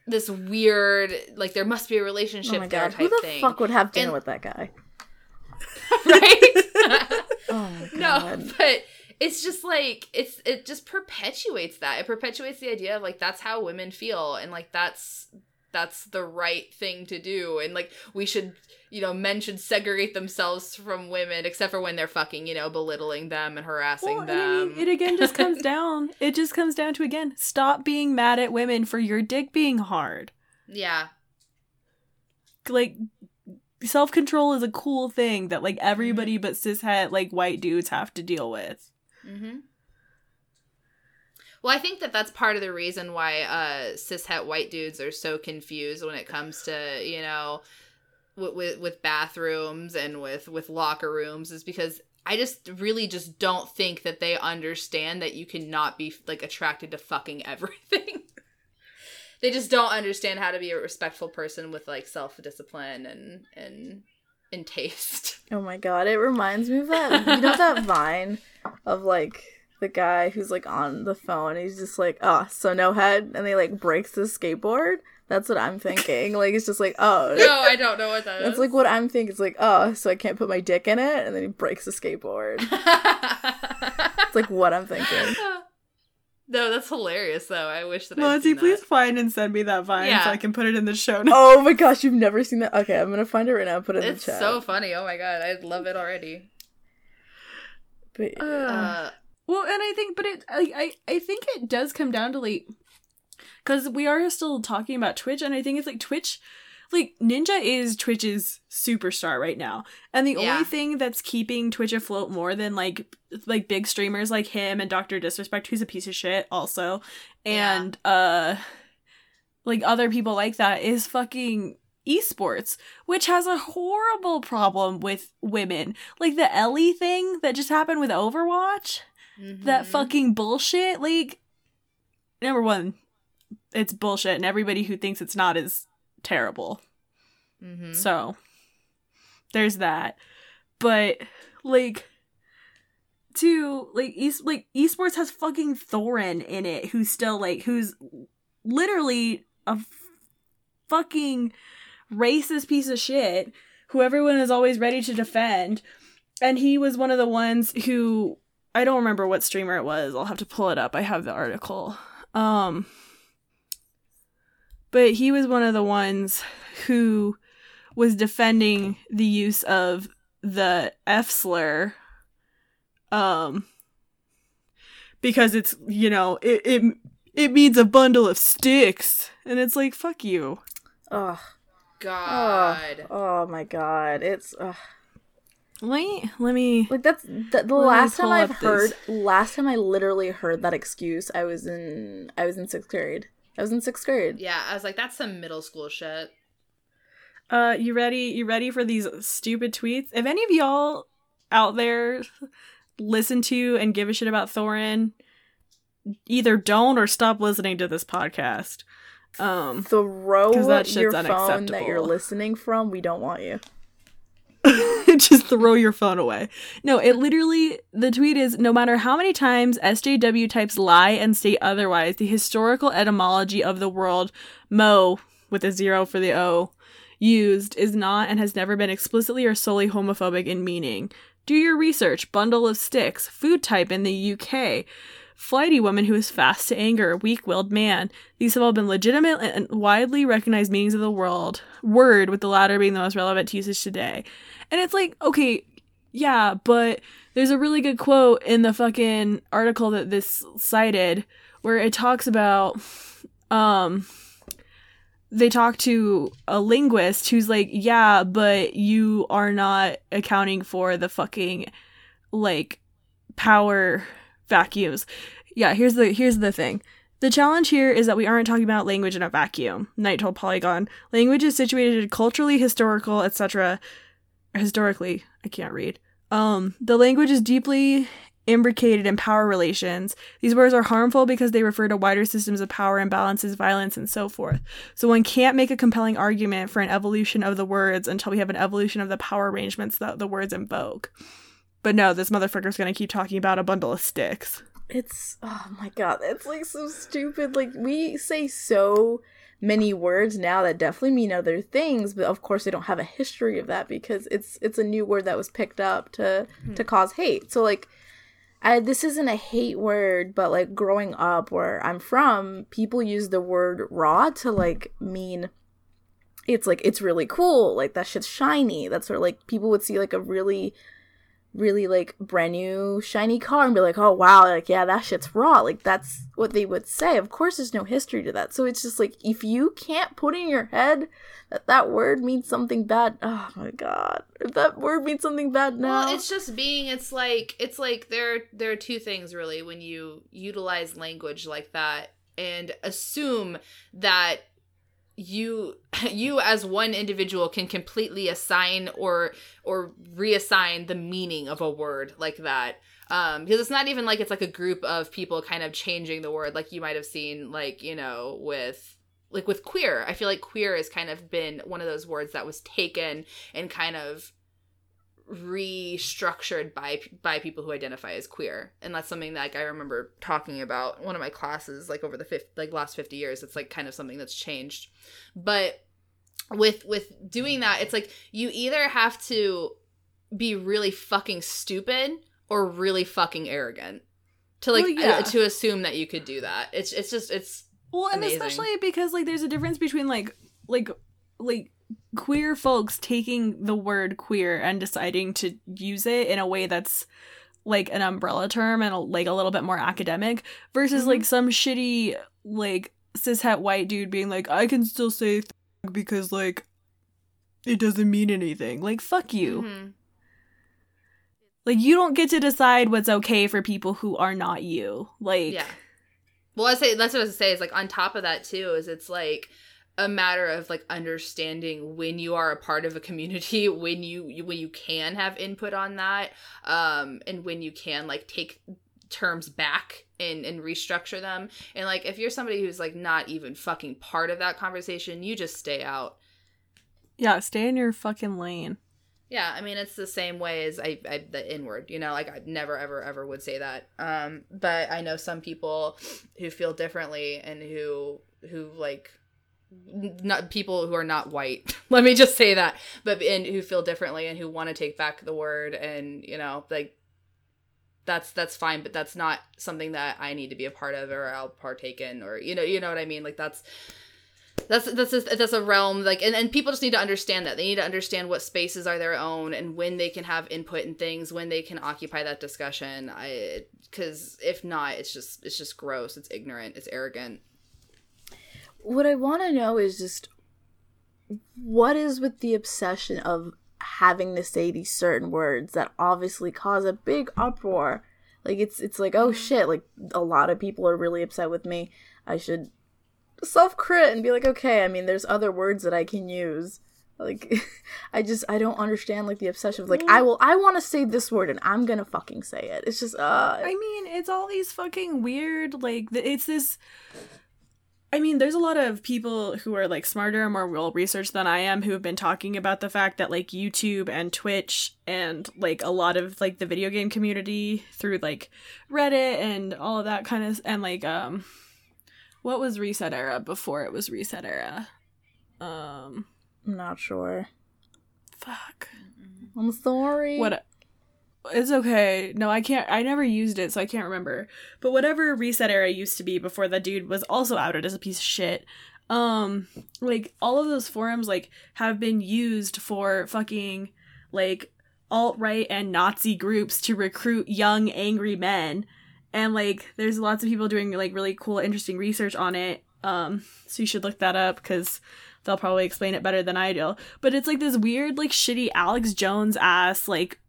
Speaker 2: this weird like there must be a relationship
Speaker 3: Oh my
Speaker 2: there
Speaker 3: god,
Speaker 2: type
Speaker 3: who the
Speaker 2: thing.
Speaker 3: fuck would have dinner
Speaker 2: And-
Speaker 3: with that guy?
Speaker 2: right?
Speaker 3: Oh
Speaker 2: no but it's just like it's it just perpetuates that it perpetuates the idea of like that's how women feel and like that's that's the right thing to do and like we should you know men should segregate themselves from women except for when they're fucking you know belittling them and harassing
Speaker 1: Well,
Speaker 2: them
Speaker 1: I mean, it again just comes down. It just comes down to again, stop being mad at women for your dick being hard.
Speaker 2: yeah
Speaker 1: Like self control is a cool thing that like everybody mm-hmm. but cishet like white dudes have to deal with.
Speaker 2: Mm-hmm. Well, I think that that's part of the reason why uh, cishet white dudes are so confused when it comes to you know with, with with bathrooms and with with locker rooms is because I just really just don't think that they understand that you cannot be like attracted to fucking everything. they just don't understand how to be a respectful person with like self discipline and and and taste.
Speaker 3: Oh my god, it reminds me of that. You know that vine of like the guy who's like on the phone. He's just like, oh, so no head, and they like breaks the skateboard. That's what I'm thinking. Like it's just like, oh,
Speaker 2: no, I don't know what that is.
Speaker 3: that's like what I'm thinking. It's like, oh, so I can't put my dick in it, and then he breaks the skateboard. It's like what I'm thinking.
Speaker 2: no, that's hilarious though. I wish that I'd
Speaker 1: Monty,
Speaker 2: seen
Speaker 1: please
Speaker 2: that.
Speaker 1: find and send me that vine
Speaker 2: Yeah.
Speaker 1: so I can put it in the show notes.
Speaker 3: Oh my gosh, you've never seen that? Okay, I'm gonna find it right now. and Put it in
Speaker 2: It's
Speaker 3: the chat.
Speaker 2: so funny. Oh my god, I love it already.
Speaker 3: But,
Speaker 2: Uh,
Speaker 1: Well, and I think, but it, I, I, I think it does come down to like, because we are still talking about Twitch, and I think it's like Twitch, like Ninja is Twitch's superstar right now, and the
Speaker 2: Yeah.
Speaker 1: only thing that's keeping Twitch afloat more than like, like big streamers like him and Doctor Disrespect, who's a piece of shit, also,
Speaker 2: Yeah.
Speaker 1: and uh, like other people like that is fucking esports, which has a horrible problem with women, like the Ellie thing that just happened with Overwatch? That
Speaker 2: mhm.
Speaker 1: fucking bullshit? Like number one it's bullshit and everybody who thinks it's not is terrible.
Speaker 2: Mhm.
Speaker 1: so there's that. But like to like like esports has fucking thorin in it who's still like who's literally a f- fucking racist piece of shit who everyone is always ready to defend and he was one of the ones who I don't remember what streamer it was. I'll have to pull it up. I have the article. Um but he was one of the ones who was defending the use of the F slur um because it's, you know, it it it means a bundle of sticks and it's like fuck you.
Speaker 3: oh,
Speaker 2: God.
Speaker 3: oh my god, it's. ugh.
Speaker 1: Let me let me
Speaker 3: Like that's the, the last time I've heard.
Speaker 1: this.
Speaker 3: Last time I literally heard that excuse, I was in I was in sixth grade. I was in sixth grade.
Speaker 2: Yeah, I was like, that's some middle school shit.
Speaker 1: Uh, you ready? You ready for these stupid tweets? If any of y'all out there listen to and give a shit about Thorin, either don't or stop listening to this podcast. Um,
Speaker 3: Throw
Speaker 1: that
Speaker 3: your phone that you're listening from. We don't want you.
Speaker 1: just throw your phone away. No, it literally, the tweet is no matter how many times SJW types lie and state otherwise, the historical etymology of the word mo, with a zero for the O, used is not and has never been explicitly or solely homophobic in meaning. Do your research. Bundle of sticks. Food type in the UK. Flighty woman who is fast to anger. Weak willed man. These have all been legitimate and widely recognized meanings of the world. Word, with the latter being the most relevant to usage today. And it's like, okay, yeah, but there's a really good quote in the fucking article that this cited where it talks about um they talk to a linguist who's like, yeah, but you are not accounting for the fucking like power vacuums. Yeah, here's the here's the thing. The challenge here is that we aren't talking about language in a vacuum. Knight told Polygon. Language is situated culturally, historical, etc. Historically, I can't read. Um, the language is deeply imbricated in power relations. These words are harmful because they refer to wider systems of power imbalances, violence, and so forth. So one can't make a compelling argument for an evolution of the words until we have an evolution of the power arrangements that the words invoke. But no, this motherfucker's gonna keep talking about a bundle of sticks.
Speaker 3: It's oh my god, it's like so stupid. Like we say so many words now that definitely mean other things, but of course they don't have a history of that because it's it's a new word that was picked up to hmm. to cause hate. So like I, this isn't a hate word, but like growing up where I'm from, people use the word raw to like mean it's like it's really cool, like that shit's shiny. That's sort of like people would see like a really really like brand new shiny car and be like, oh wow, like yeah, that shit's raw. Like that's what they would say. Of course, there's no history to that. So it's just like if you can't put in your head that that word means something bad, oh my god, if that word means something bad now,
Speaker 2: Well, it's just being. It's like it's like there there are two things really when you utilize language like that and assume that you you as one individual can completely assign or or reassign the meaning of a word like that. Um because it's not even like it's like a group of people kind of changing the word like you might have seen like you know with like with queer. I feel like queer has kind of been one of those words that was taken and kind of restructured by by people who identify as queer and that's something that like, i remember talking about one of my classes like over the fifth like last 50 years it's like kind of something that's changed but with with doing that it's like you either have to be really fucking stupid or really fucking arrogant to like
Speaker 1: Well, yeah.
Speaker 2: uh, to assume that you could do that it's it's just it's
Speaker 1: Well, and
Speaker 2: Amazing.
Speaker 1: especially because like there's a difference between like like like queer folks taking the word queer and deciding to use it in a way that's like an umbrella term and like a little bit more academic versus
Speaker 2: Mhm.
Speaker 1: like some shitty like cishet white dude being like I can still say th- because like it doesn't mean anything. Like fuck you.
Speaker 2: Mhm.
Speaker 1: Like you don't get to decide what's okay for people who are not you. Like
Speaker 2: yeah well i say that's what i was gonna say is like on top of that too is it's like a matter of like understanding when you are a part of a community when you you- when you can have input on that um and when you can like take terms back and and restructure them and like if you're somebody who's like not even fucking part of that conversation you just stay out
Speaker 1: yeah, stay in your fucking lane.
Speaker 2: Yeah, I mean it's the same way as I, I the inward, you know, like I never ever ever would say that. Um, but I know some people who feel differently and who who like n- not people who are not white. Let me just say that, but and who feel differently and who want to take back the word and you know like that's that's fine, but that's not something that I need to be a part of or I'll partake in or you know you know what I mean. Like that's that's that's a, that's a realm like and, and people just need to understand that they need to understand what spaces are their own and when they can have input in things when they can occupy that discussion i because if not it's just it's just gross it's ignorant it's arrogant
Speaker 3: what I want to know is just what is with the obsession of having to say these certain words that obviously cause a big uproar. Like it's it's like oh shit, like a lot of people are really upset with me. I should self crit and be like okay. I mean, there's other words that I can use. Like I just I don't understand like the obsession of like I will I want to say this word and I'm gonna fucking say it. It's just uh
Speaker 1: I mean, it's all these fucking weird, like, it's this. I mean, there's a lot of people who are like smarter and more well researched than I am who have been talking about the fact that like YouTube and Twitch and like a lot of like the video game community through like Reddit and all of that kind of and like um what was Reset Era before it was Reset Era? Um
Speaker 3: I'm not sure.
Speaker 1: fuck.
Speaker 3: I'm sorry.
Speaker 1: What it's okay. No, I can't I never used it, so I can't remember. But whatever reset era used to be before that dude was also outed as a piece of shit. Um like all of those forums like have been used for fucking like alt-right and Nazi groups to recruit young angry men. And like there's lots of people doing like really cool interesting research on it. Um so you should look that up cuz they'll probably explain it better than I do. But it's like this weird, like shitty Alex Jones ass, like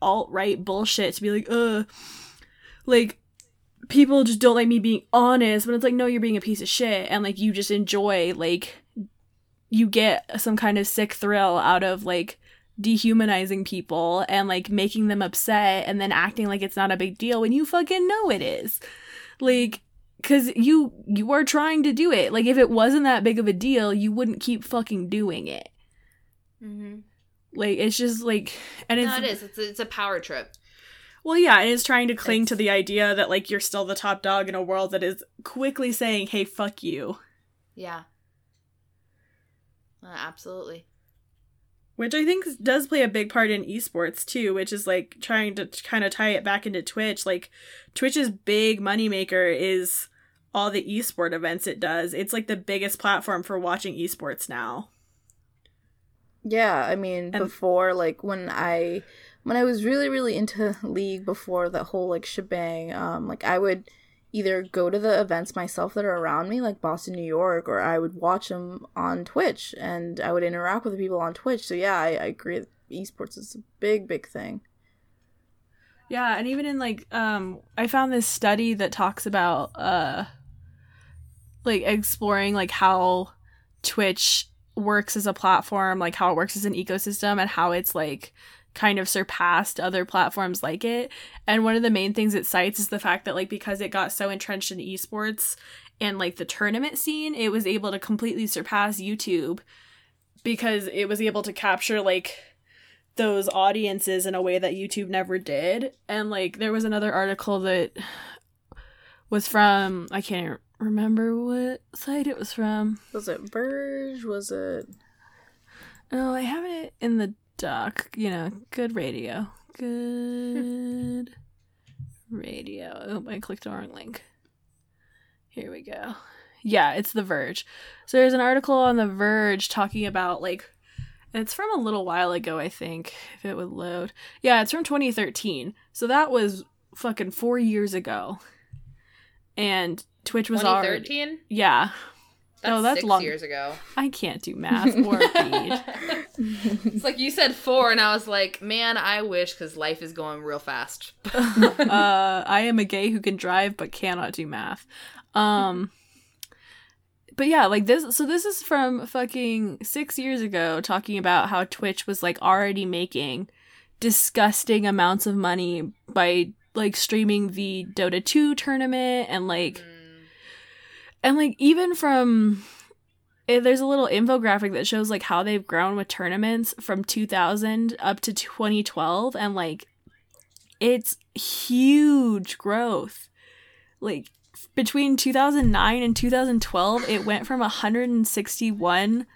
Speaker 1: alt right bullshit to be like, uh, like people just don't like me being honest. But it's like, no, you're being a piece of shit, and like you just enjoy like you get some kind of sick thrill out of like dehumanizing people and like making them upset and then acting like it's not a big deal when you fucking know it is. Like cuz you you are trying to do it. Like if it wasn't that big of a deal, you wouldn't keep fucking doing it.
Speaker 2: Mm-hmm.
Speaker 1: Like it's just like and it's
Speaker 2: No, it is. It's a, it's a power trip.
Speaker 1: Well, yeah, and it's trying to cling to the idea that like you're still the top dog in a world that is quickly saying, "Hey, fuck you."
Speaker 2: Yeah. Uh, absolutely.
Speaker 1: Which I think does play a big part in esports too, which is like trying to kind of tie it back into Twitch. Like Twitch's big moneymaker is all the esport events it does. It's like the biggest platform for watching esports now.
Speaker 3: Yeah, I mean,
Speaker 1: And-
Speaker 3: before like when I when I was really really into League before that whole like shebang, um like I would either go to the events myself that are around me like Boston, New York, or I would watch them on Twitch and I would interact with the people on Twitch. So yeah, I, I agree esports is a big big thing.
Speaker 1: Yeah, and even in like um I found this study that talks about uh like exploring like how Twitch works as a platform, like how it works as an ecosystem and how it's like kind of surpassed other platforms like it. And one of the main things it cites is the fact that like because it got so entrenched in esports and like the tournament scene, it was able to completely surpass YouTube because it was able to capture like those audiences in a way that YouTube never did. And like there was another article that was from I can't remember what site it was from.
Speaker 3: Was it Verge? Was it
Speaker 1: Oh, I have it in the doc. You know, good radio. Good radio. Oh, I clicked the wrong link. Here we go. Yeah, it's The Verge. So there's an article on The Verge talking about like it's from a little while ago, I think, if it would load. Yeah, it's from 2013. So that was fucking 4 years ago. And Twitch was already Yeah.
Speaker 2: That's,
Speaker 1: Oh, that's
Speaker 2: six
Speaker 1: long.
Speaker 2: years ago.
Speaker 1: I can't do math or read.
Speaker 2: it's like you said four, and I was like, man, I wish because life is going real fast.
Speaker 1: uh, I am a gay who can drive but cannot do math. Um, but yeah, like this. So this is from fucking six years ago, talking about how Twitch was like already making disgusting amounts of money by like streaming the Dota 2 tournament and like and like even from eh, there's a little infographic that shows like how they've grown with tournaments from 2000 up to 2012 and like it's huge growth. Like between 2009 and 2012 it went from 161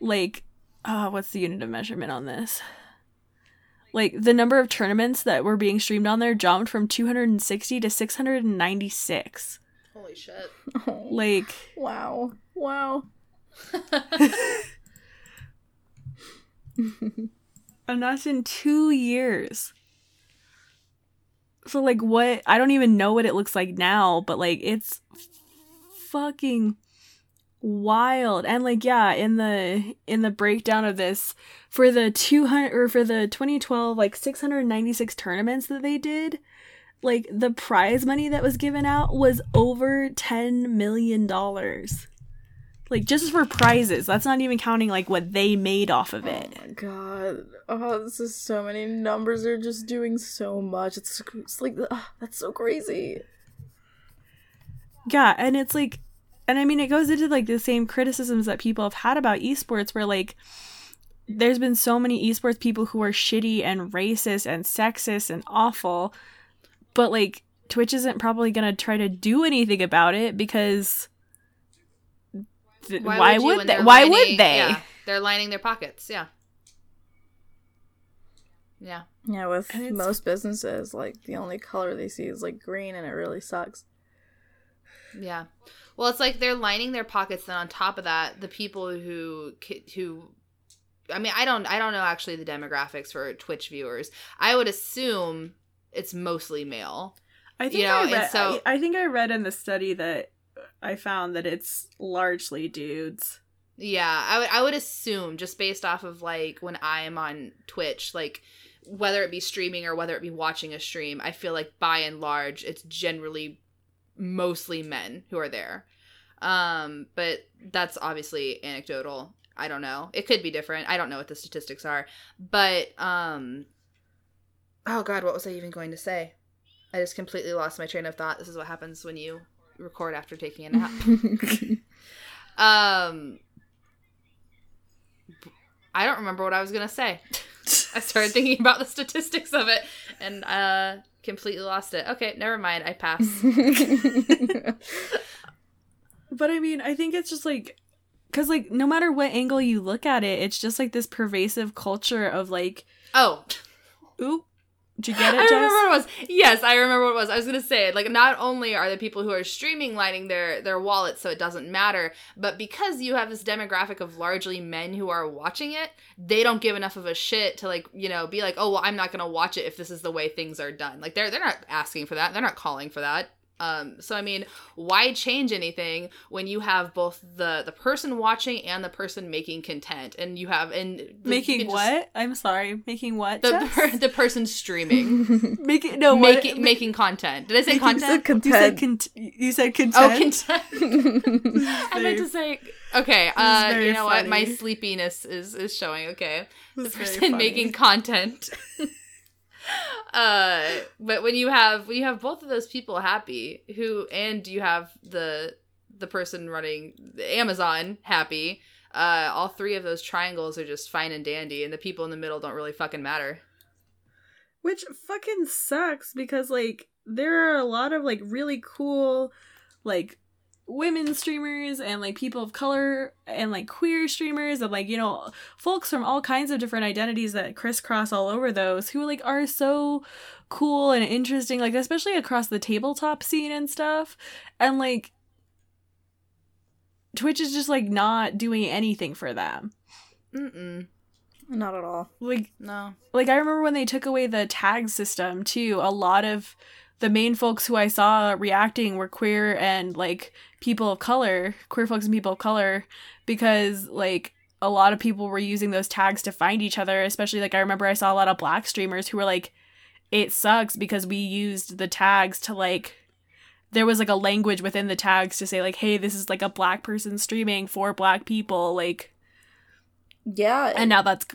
Speaker 1: like uh what's the unit of measurement on this? Like the number of tournaments that were being streamed on there jumped from 260 to 696
Speaker 2: Holy shit.
Speaker 1: like
Speaker 3: Wow. Wow.
Speaker 1: and that's in two years so like what i don't even know what it looks like now but like it's fucking wild and like yeah in the in the breakdown of this for the 200 or for the 2012 like 696 tournaments that they did like the prize money that was given out was over 10 million dollars like just for prizes that's not even counting like what they made off of it
Speaker 3: Oh my god. Oh, this is so many numbers. They're just doing so much. It's, it's like, that's so crazy.
Speaker 1: Yeah, and it's like and I mean it goes into like the same criticisms that people have had about esports where like there's been so many esports people who are shitty and racist and sexist and awful, but like Twitch isn't probably going to try to do anything about it because th- why,
Speaker 2: you
Speaker 1: would,
Speaker 2: when
Speaker 1: they?
Speaker 2: they're
Speaker 1: Why
Speaker 2: lining-
Speaker 1: would they?
Speaker 2: Yeah, they're lining their pockets. Yeah. Yeah.
Speaker 3: Yeah, with most businesses, like, the only color they see is, like, green, and it really sucks.
Speaker 2: Yeah. Well, it's like they're lining their pockets. and on top of that, the people who who, I mean, I don't, I don't know actually the demographics for Twitch viewers. I would assume it's mostly male.
Speaker 1: I think
Speaker 2: You know,
Speaker 1: I read
Speaker 2: so-
Speaker 1: I, I think I read in the study that I found that it's largely dudes.
Speaker 2: Yeah, I would, I would assume just based off of like when I'm on Twitch, like whether it be streaming or whether it be watching a stream, I feel like by and large it's generally mostly men who are there. Um, but that's obviously anecdotal. I don't know. It could be different. I don't know what the statistics are. But um Oh god, what was I even going to say? I just completely lost my train of thought. This is what happens when you record after taking a nap. um I don't remember what I was going to say. I started thinking about the statistics of it and uh completely lost it. Okay, never mind. I pass.
Speaker 1: But I mean, I think it's just like cuz like no matter what angle you look at it, it's just like this pervasive culture of like
Speaker 2: oh,
Speaker 1: oop did you get it,
Speaker 2: I
Speaker 1: Jess?
Speaker 2: remember what it was. Yes, I remember what it was. I was gonna say, it. like, not only are the people who are streaming lining their their wallets so it doesn't matter, but because you have this demographic of largely men who are watching it, they don't give enough of a shit to like, you know, be like, oh well, I'm not gonna watch it if this is the way things are done. Like, they're they're not asking for that. They're not calling for that. Um, so I mean, why change anything when you have both the the person watching and the person making content, and you have and
Speaker 1: Making
Speaker 2: can just-
Speaker 1: what? I'm sorry. Making what?
Speaker 2: the
Speaker 1: Jess?
Speaker 2: per, the person streaming
Speaker 1: making no
Speaker 2: making making content. Did I say
Speaker 1: making-
Speaker 2: content?
Speaker 1: You said
Speaker 3: Content.
Speaker 1: cont- you said content.
Speaker 2: Oh, content. I meant to say okay. Uh, you know what? My sleepiness is is showing. Okay, the
Speaker 1: This is very
Speaker 2: person making content. uh, but when you have when you have both of those people happy, who and you have the the person running Amazon happy. Uh, all three of those triangles are just fine and dandy, and the people in the middle don't really fucking matter.
Speaker 1: Which fucking sucks because like there are a lot of like really cool like women streamers and like people of color and like queer streamers and like you know folks from all kinds of different identities that crisscross all over those who like are so cool and interesting like especially across the tabletop scene and stuff and like Twitch is just like not doing anything for them
Speaker 2: Mm-mm.
Speaker 3: Not at all.
Speaker 1: like
Speaker 2: No.
Speaker 1: like I remember when they took away the tag system too. A lot of the main folks who I saw reacting were queer and like people of color, queer folks and people of color, because like a lot of people were using those tags to find each other. Especially like I remember I saw a lot of black streamers who were like, "It sucks because we used the tags to like." There was like a language within the tags to say like, "Hey, this is like a black person streaming for black people," like
Speaker 3: Yeah.
Speaker 1: and now that's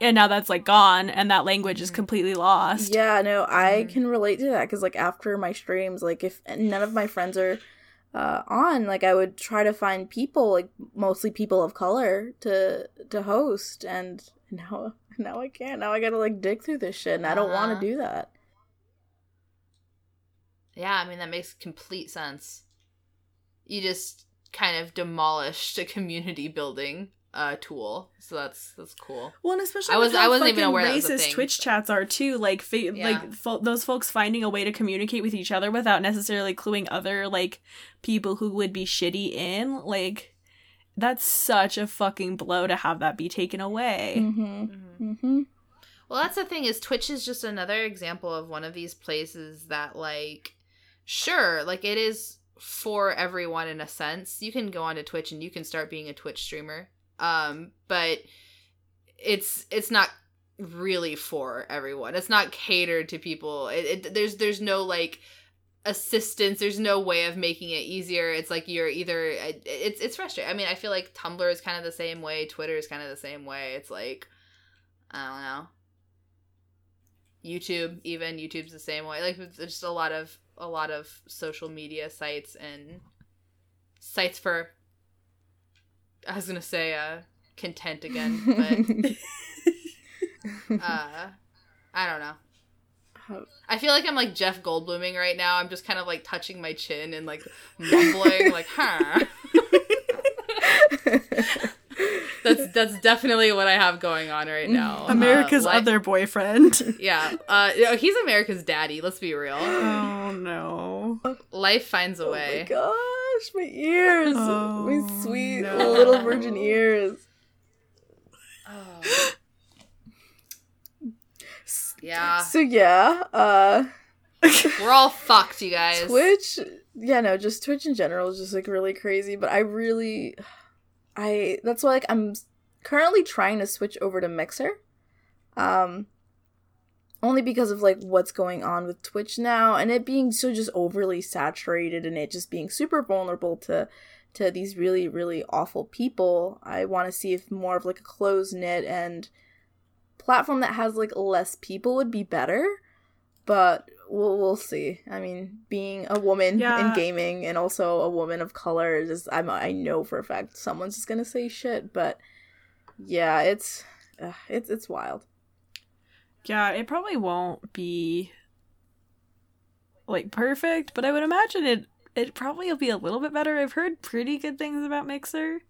Speaker 1: and now that's like gone and that language is completely lost
Speaker 3: Yeah, no, I
Speaker 2: Mhm.
Speaker 3: can relate to that because like after my streams, like if none of my friends are uh, on, like I would try to find people, like mostly people of color, to to host, and now now I can't. Now I gotta like dig through this shit, and I don't want
Speaker 2: Uh-huh.
Speaker 3: to do that.
Speaker 2: Yeah, I mean that makes complete sense. You just kind of demolished a community building uh tool, so that's that's cool.
Speaker 1: well and especially
Speaker 2: I was I wasn't even aware that was a
Speaker 1: racist
Speaker 2: thing.
Speaker 1: twitch chats are too like fa-
Speaker 2: Yeah.
Speaker 1: like fo- those folks finding a way to communicate with each other without necessarily cluing other like people who would be shitty in like that's such a fucking blow to have that be taken away
Speaker 3: Mm-hmm. Mm-hmm.
Speaker 2: Well, that's the thing is Twitch is just another example of one of these places that like sure, like it is for everyone in a sense. You can go onto Twitch and you can start being a Twitch streamer. Um, but it's it's not really for everyone. It's not catered to people. It, it there's there's no like assistance. There's no way of making it easier. It's like you're either it- it's it's frustrating. I mean i feel like tumblr is kind of the same way. Twitter is kind of the same way. It's like i don't know. Youtube even youtube's the same way. Like there's just a lot of a lot of social media sites and sites for i was gonna say uh content again but uh i don't know I feel like I'm like Jeff Goldbluming right now. I'm just kind of like touching my chin and like mumbling, like, huh. that's that's definitely what I have going on right now.
Speaker 1: america's
Speaker 2: Uh, li-
Speaker 1: other boyfriend
Speaker 2: Yeah, uh, you know, he's America's daddy. Let's be real.
Speaker 1: oh no
Speaker 2: Life finds a
Speaker 3: Oh my
Speaker 2: way.
Speaker 3: gosh, my ears,
Speaker 1: Oh,
Speaker 3: my sweet
Speaker 1: no.
Speaker 3: little virgin ears.
Speaker 2: Oh. Yeah,
Speaker 3: So yeah, uh.
Speaker 2: we're all fucked, you guys.
Speaker 3: Twitch, yeah, no, just Twitch in general is just like really crazy. But I really, I that's why like I'm currently trying to switch over to Mixer, um, only because of like what's going on with Twitch now and it being so just overly saturated and it just being super vulnerable to to these really really awful people. I want to see if more of like a closed knit and platform that has like less people would be better. But we'll we'll see. I mean, being a woman
Speaker 1: Yeah.
Speaker 3: in gaming and also a woman of color is just I'm I know for a fact someone's just gonna say shit. But yeah, it's uh, it's it's wild.
Speaker 1: Yeah, it probably won't be like perfect, but I would imagine it it probably will be a little bit better. I've heard pretty good things about Mixer.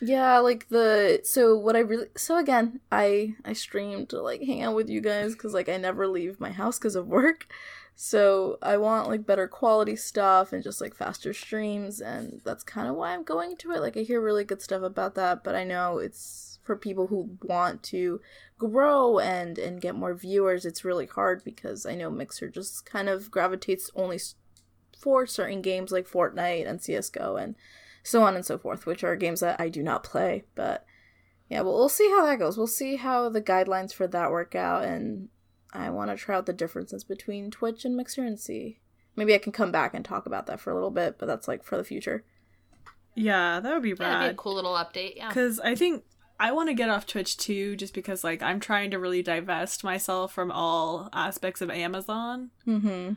Speaker 3: Yeah, like the so what I really so again I I stream to like hang out with you guys because like I never leave my house because of work, so I want like better quality stuff and just like faster streams and that's kind of why I'm going to it. Like I hear really good stuff about that, but I know it's for people who want to grow and and get more viewers. It's really hard because I know Mixer just kind of gravitates only for certain games like Fortnite and CS:GO and so on and so forth, which are games that I do not play. But yeah, well, we'll see how that goes. We'll see how the guidelines for that work out, and I want to try out the differences between Twitch and Mixer and see. Maybe I can come back and talk about that for a little bit, but that's like for the future.
Speaker 1: Yeah, that would be
Speaker 2: Yeah, that'd be a cool little update. Yeah.
Speaker 1: Because I think I want to get off Twitch too, just because like I'm trying to really divest myself from all aspects of Amazon.
Speaker 3: Mm-hmm.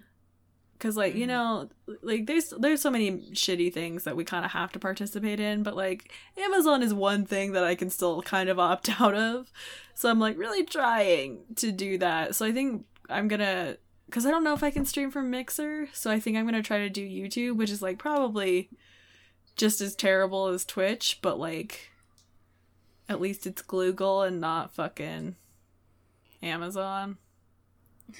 Speaker 1: Because like you
Speaker 2: Mhm.
Speaker 1: know, like there's there's so many shitty things that we kind of have to participate in, but like Amazon is one thing that I can still kind of opt out of. So I'm like really trying to do that. So I think I'm gonna because I don't know if I can stream from Mixer, so I think I'm gonna try to do YouTube, which is like probably just as terrible as Twitch, but like at least it's Google and not fucking Amazon.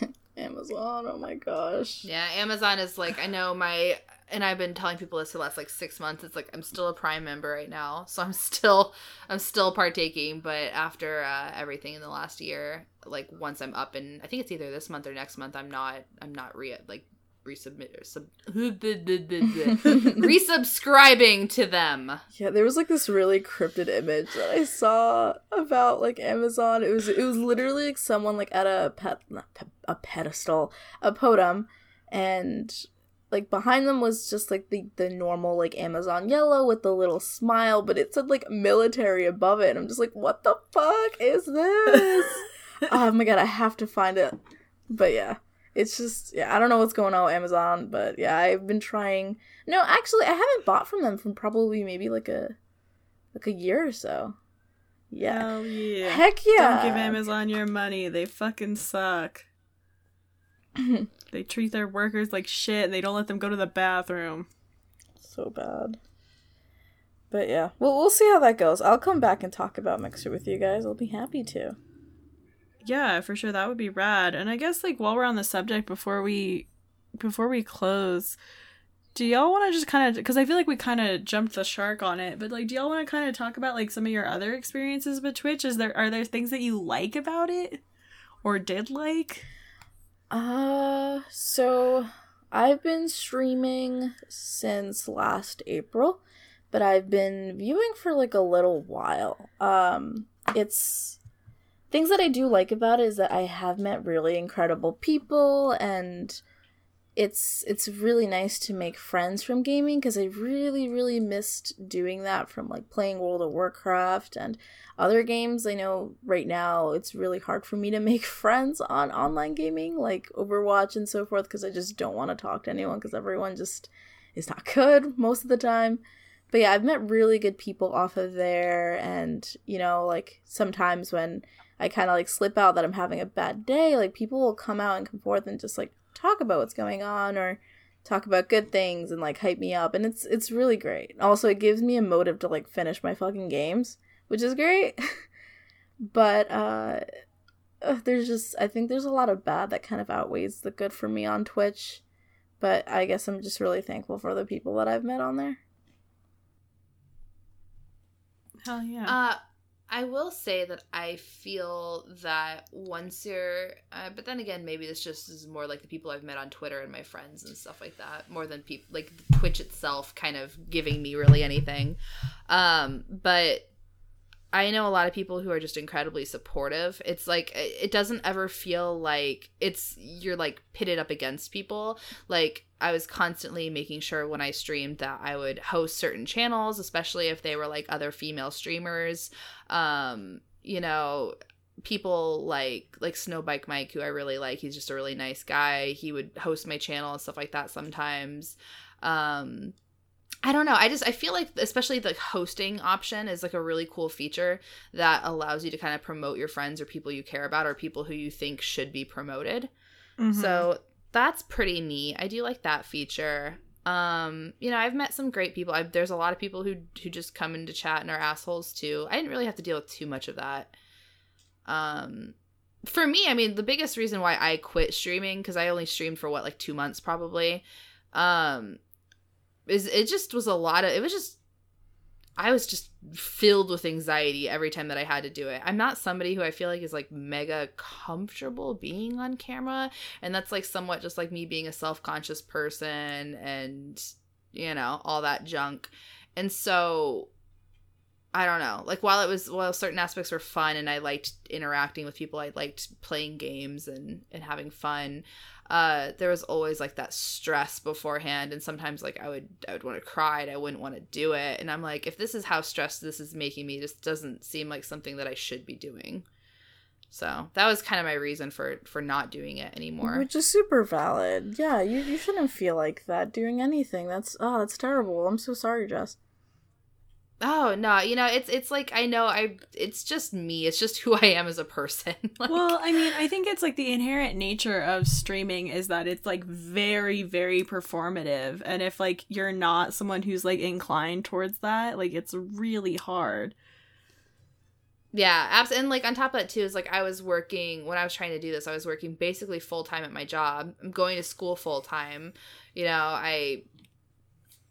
Speaker 3: Amazon, oh my gosh.
Speaker 2: Yeah, Amazon is like I know my and I've been telling people this for the last like six months. It's like I'm still a Prime member right now, so I'm still I'm still partaking. But after uh, everything in the last year, like once I'm up and I think it's either this month or next month, I'm not I'm not re like resubmit or sub resubscribing to them.
Speaker 3: Yeah, there was like this really cryptid image that I saw about like Amazon. It was it was literally like someone like at a pet a pedestal, a podium, and like behind them was just like the the normal like Amazon yellow with the little smile, but it said like military above it. And I'm just like, what the fuck is this? oh my god, I have to find it. But yeah, it's just yeah, I don't know what's going on with Amazon, but yeah, I've been trying. No, actually, I haven't bought from them from probably maybe like a like a year or so. Yeah,
Speaker 1: Hell yeah.
Speaker 3: heck yeah.
Speaker 1: Don't give Amazon your money. They fucking suck. they treat their workers like shit and they don't let them go to the bathroom.
Speaker 3: so bad. But yeah, well, we'll see how that goes. I'll come back and talk about Mixer with you guys. I'll be happy to.
Speaker 1: Yeah, for sure that would be rad. And I guess like while we're on the subject before we before we close, do y'all want to just kind of cuz I feel like we kind of jumped the shark on it, but like do y'all want to kind of talk about like some of your other experiences with Twitch? Is there are there things that you like about it or did like?
Speaker 3: Uh, so I've been streaming since last April, but I've been viewing for like a little while. Um, it's things that I do like about it is that I have met really incredible people and it's it's really nice to make friends from gaming because I really really missed doing that from like playing World of Warcraft and other games. I know right now it's really hard for me to make friends on online gaming like Overwatch and so forth because I just don't want to talk to anyone because everyone just is not good most of the time. But yeah, I've met really good people off of there and you know like sometimes when I kind of like slip out that I'm having a bad day, like people will come out and come forth and just like talk about what's going on or talk about good things and like hype me up and it's it's really great. Also, it gives me a motive to like finish my fucking games, which is great. but uh uh, there's just I think there's a lot of bad that kind of outweighs the good for me on Twitch. But I guess I'm just really thankful for the people that I've met on there.
Speaker 1: Hell yeah.
Speaker 2: Uh, I will say that I feel that once you're, uh, but then again, maybe this just is more like the people I've met on Twitter and my friends and stuff like that, more than people like Twitch itself kind of giving me really anything. Um, but I know a lot of people who are just incredibly supportive. It's like it doesn't ever feel like it's you're like pitted up against people. Like I was constantly making sure when I streamed that I would host certain channels, especially if they were like other female streamers. Um, you know, people like like Snowbike Mike, who I really like. He's just a really nice guy. He would host my channel and stuff like that sometimes. Um, I don't know. I just I feel like especially the hosting option is like a really cool feature that allows you to kind of promote your friends or people you care about or people who you think should be promoted. Mm-hmm. So that's pretty neat. I do like that feature. Um, you know, I've met some great people. I've, there's a lot of people who who just come into chat and are assholes too. I didn't really have to deal with too much of that. Um, for me, I mean, the biggest reason why I quit streaming because I only streamed for what like two months probably. Um, is it just was a lot of it was just I was just filled with anxiety every time that I had to do it. I'm not somebody who I feel like is like mega comfortable being on camera. And that's like somewhat just like me being a self conscious person and, you know, all that junk. And so I don't know. Like while it was while certain aspects were fun and I liked interacting with people, I liked playing games and, and having fun uh, there was always like that stress beforehand and sometimes like i would i would want to cry and i wouldn't want to do it and i'm like if this is how stressed this is making me this doesn't seem like something that i should be doing. So that was kind of my reason for for not doing it anymore.
Speaker 3: Which is super valid. Yeah you, you shouldn't feel like that doing anything. That's oh that's terrible. I'm so sorry jess
Speaker 2: Oh no, you know it's it's like I know I it's just me. It's just who I am as a person.
Speaker 1: like, well, I mean, I think it's like the inherent nature of streaming is that it's like very very performative, and if like you're not someone who's like inclined towards that, like it's really hard.
Speaker 2: Yeah, abs- and like on top of that too is like I was working when I was trying to do this. I was working basically full time at my job. I'm going to school full time. You know, I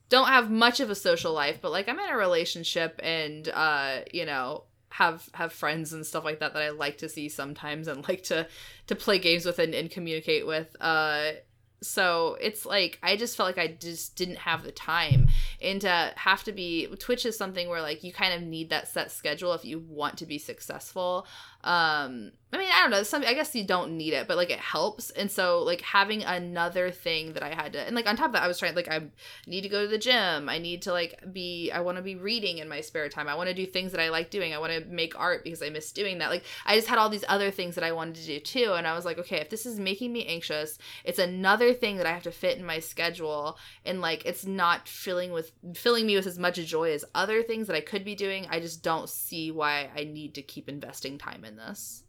Speaker 2: don't have much of a social life, but like I'm in a relationship and uh, you know, have have friends and stuff like that that I like to see sometimes and like to to play games with and, and communicate with. Uh so it's like I just felt like I just didn't have the time and to have to be Twitch is something where like you kind of need that set schedule if you want to be successful. Um I mean, I don't know. Some I guess you don't need it, but like it helps. And so like having another thing that I had to and like on top of that I was trying like I need to go to the gym. I need to like be I want to be reading in my spare time. I want to do things that I like doing. I want to make art because I miss doing that. Like I just had all these other things that I wanted to do too and I was like, okay, if this is making me anxious, it's another thing that I have to fit in my schedule and like it's not filling with filling me with as much joy as other things that I could be doing. I just don't see why I need to keep investing time in this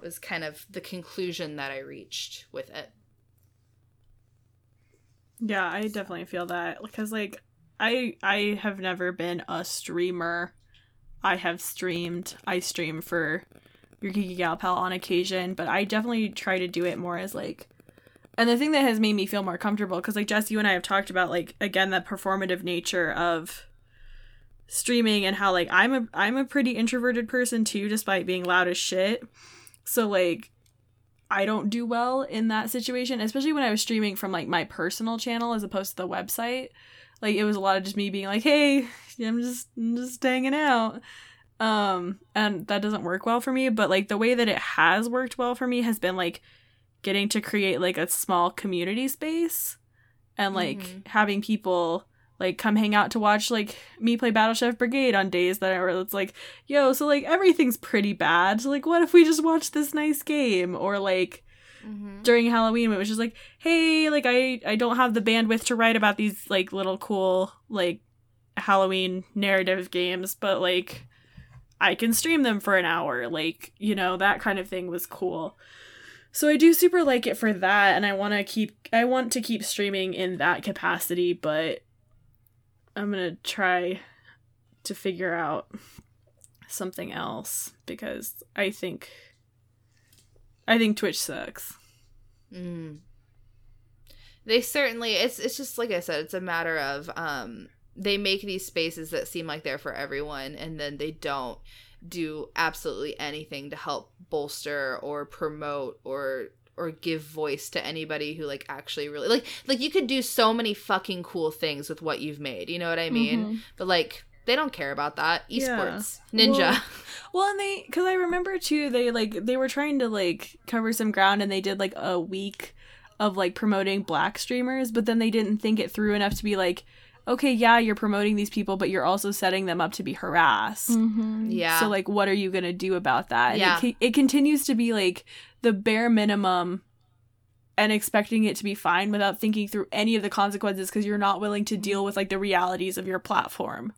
Speaker 2: was kind of the conclusion that I reached with it.
Speaker 1: Yeah, I definitely feel that because like I I have never been a streamer. I have streamed. I stream for your Geeky Gal Pal on occasion, but I definitely try to do it more as like and the thing that has made me feel more comfortable because like Jess, you and I have talked about like again that performative nature of streaming and how like I'm a I'm a pretty introverted person too, despite being loud as shit. So like I don't do well in that situation, especially when I was streaming from like my personal channel as opposed to the website. Like it was a lot of just me being like, "Hey, I'm just I'm just hanging out." Um and that doesn't work well for me, but like the way that it has worked well for me has been like getting to create like a small community space and like mm-hmm. having people like come hang out to watch like me play Battle Chef Brigade on days that are it's like, yo, so like everything's pretty bad. So like what if we just watch this nice game? Or like mm-hmm. during Halloween it was just like, hey, like I I don't have the bandwidth to write about these like little cool like Halloween narrative games, but like I can stream them for an hour. Like, you know, that kind of thing was cool. So I do super like it for that and I want to keep I want to keep streaming in that capacity, but I'm to try to figure out something else because I think I think Twitch sucks.
Speaker 2: Mm. They certainly it's it's just like I said, it's a matter of um they make these spaces that seem like they're for everyone and then they don't do absolutely anything to help bolster or promote or or give voice to anybody who like actually really like like you could do so many fucking cool things with what you've made you know what i mean mm-hmm. but like they don't care about that.
Speaker 1: Yeah.
Speaker 2: Esports, ninja.
Speaker 1: Well- Well, and they because I remember too, they like they were trying to like cover some ground, and they did like a week of like promoting black streamers, but then they didn't think it through enough to be like, okay, yeah, you're promoting these people, but you're also setting them up to be harassed.
Speaker 3: Mm-hmm.
Speaker 2: yeah.
Speaker 1: So like, what are you gonna do about that? And
Speaker 2: Yeah.
Speaker 1: it, it continues to be like the bare minimum. And expecting it to be fine without thinking through any of the consequences because you're not willing to deal with like the realities of your platform.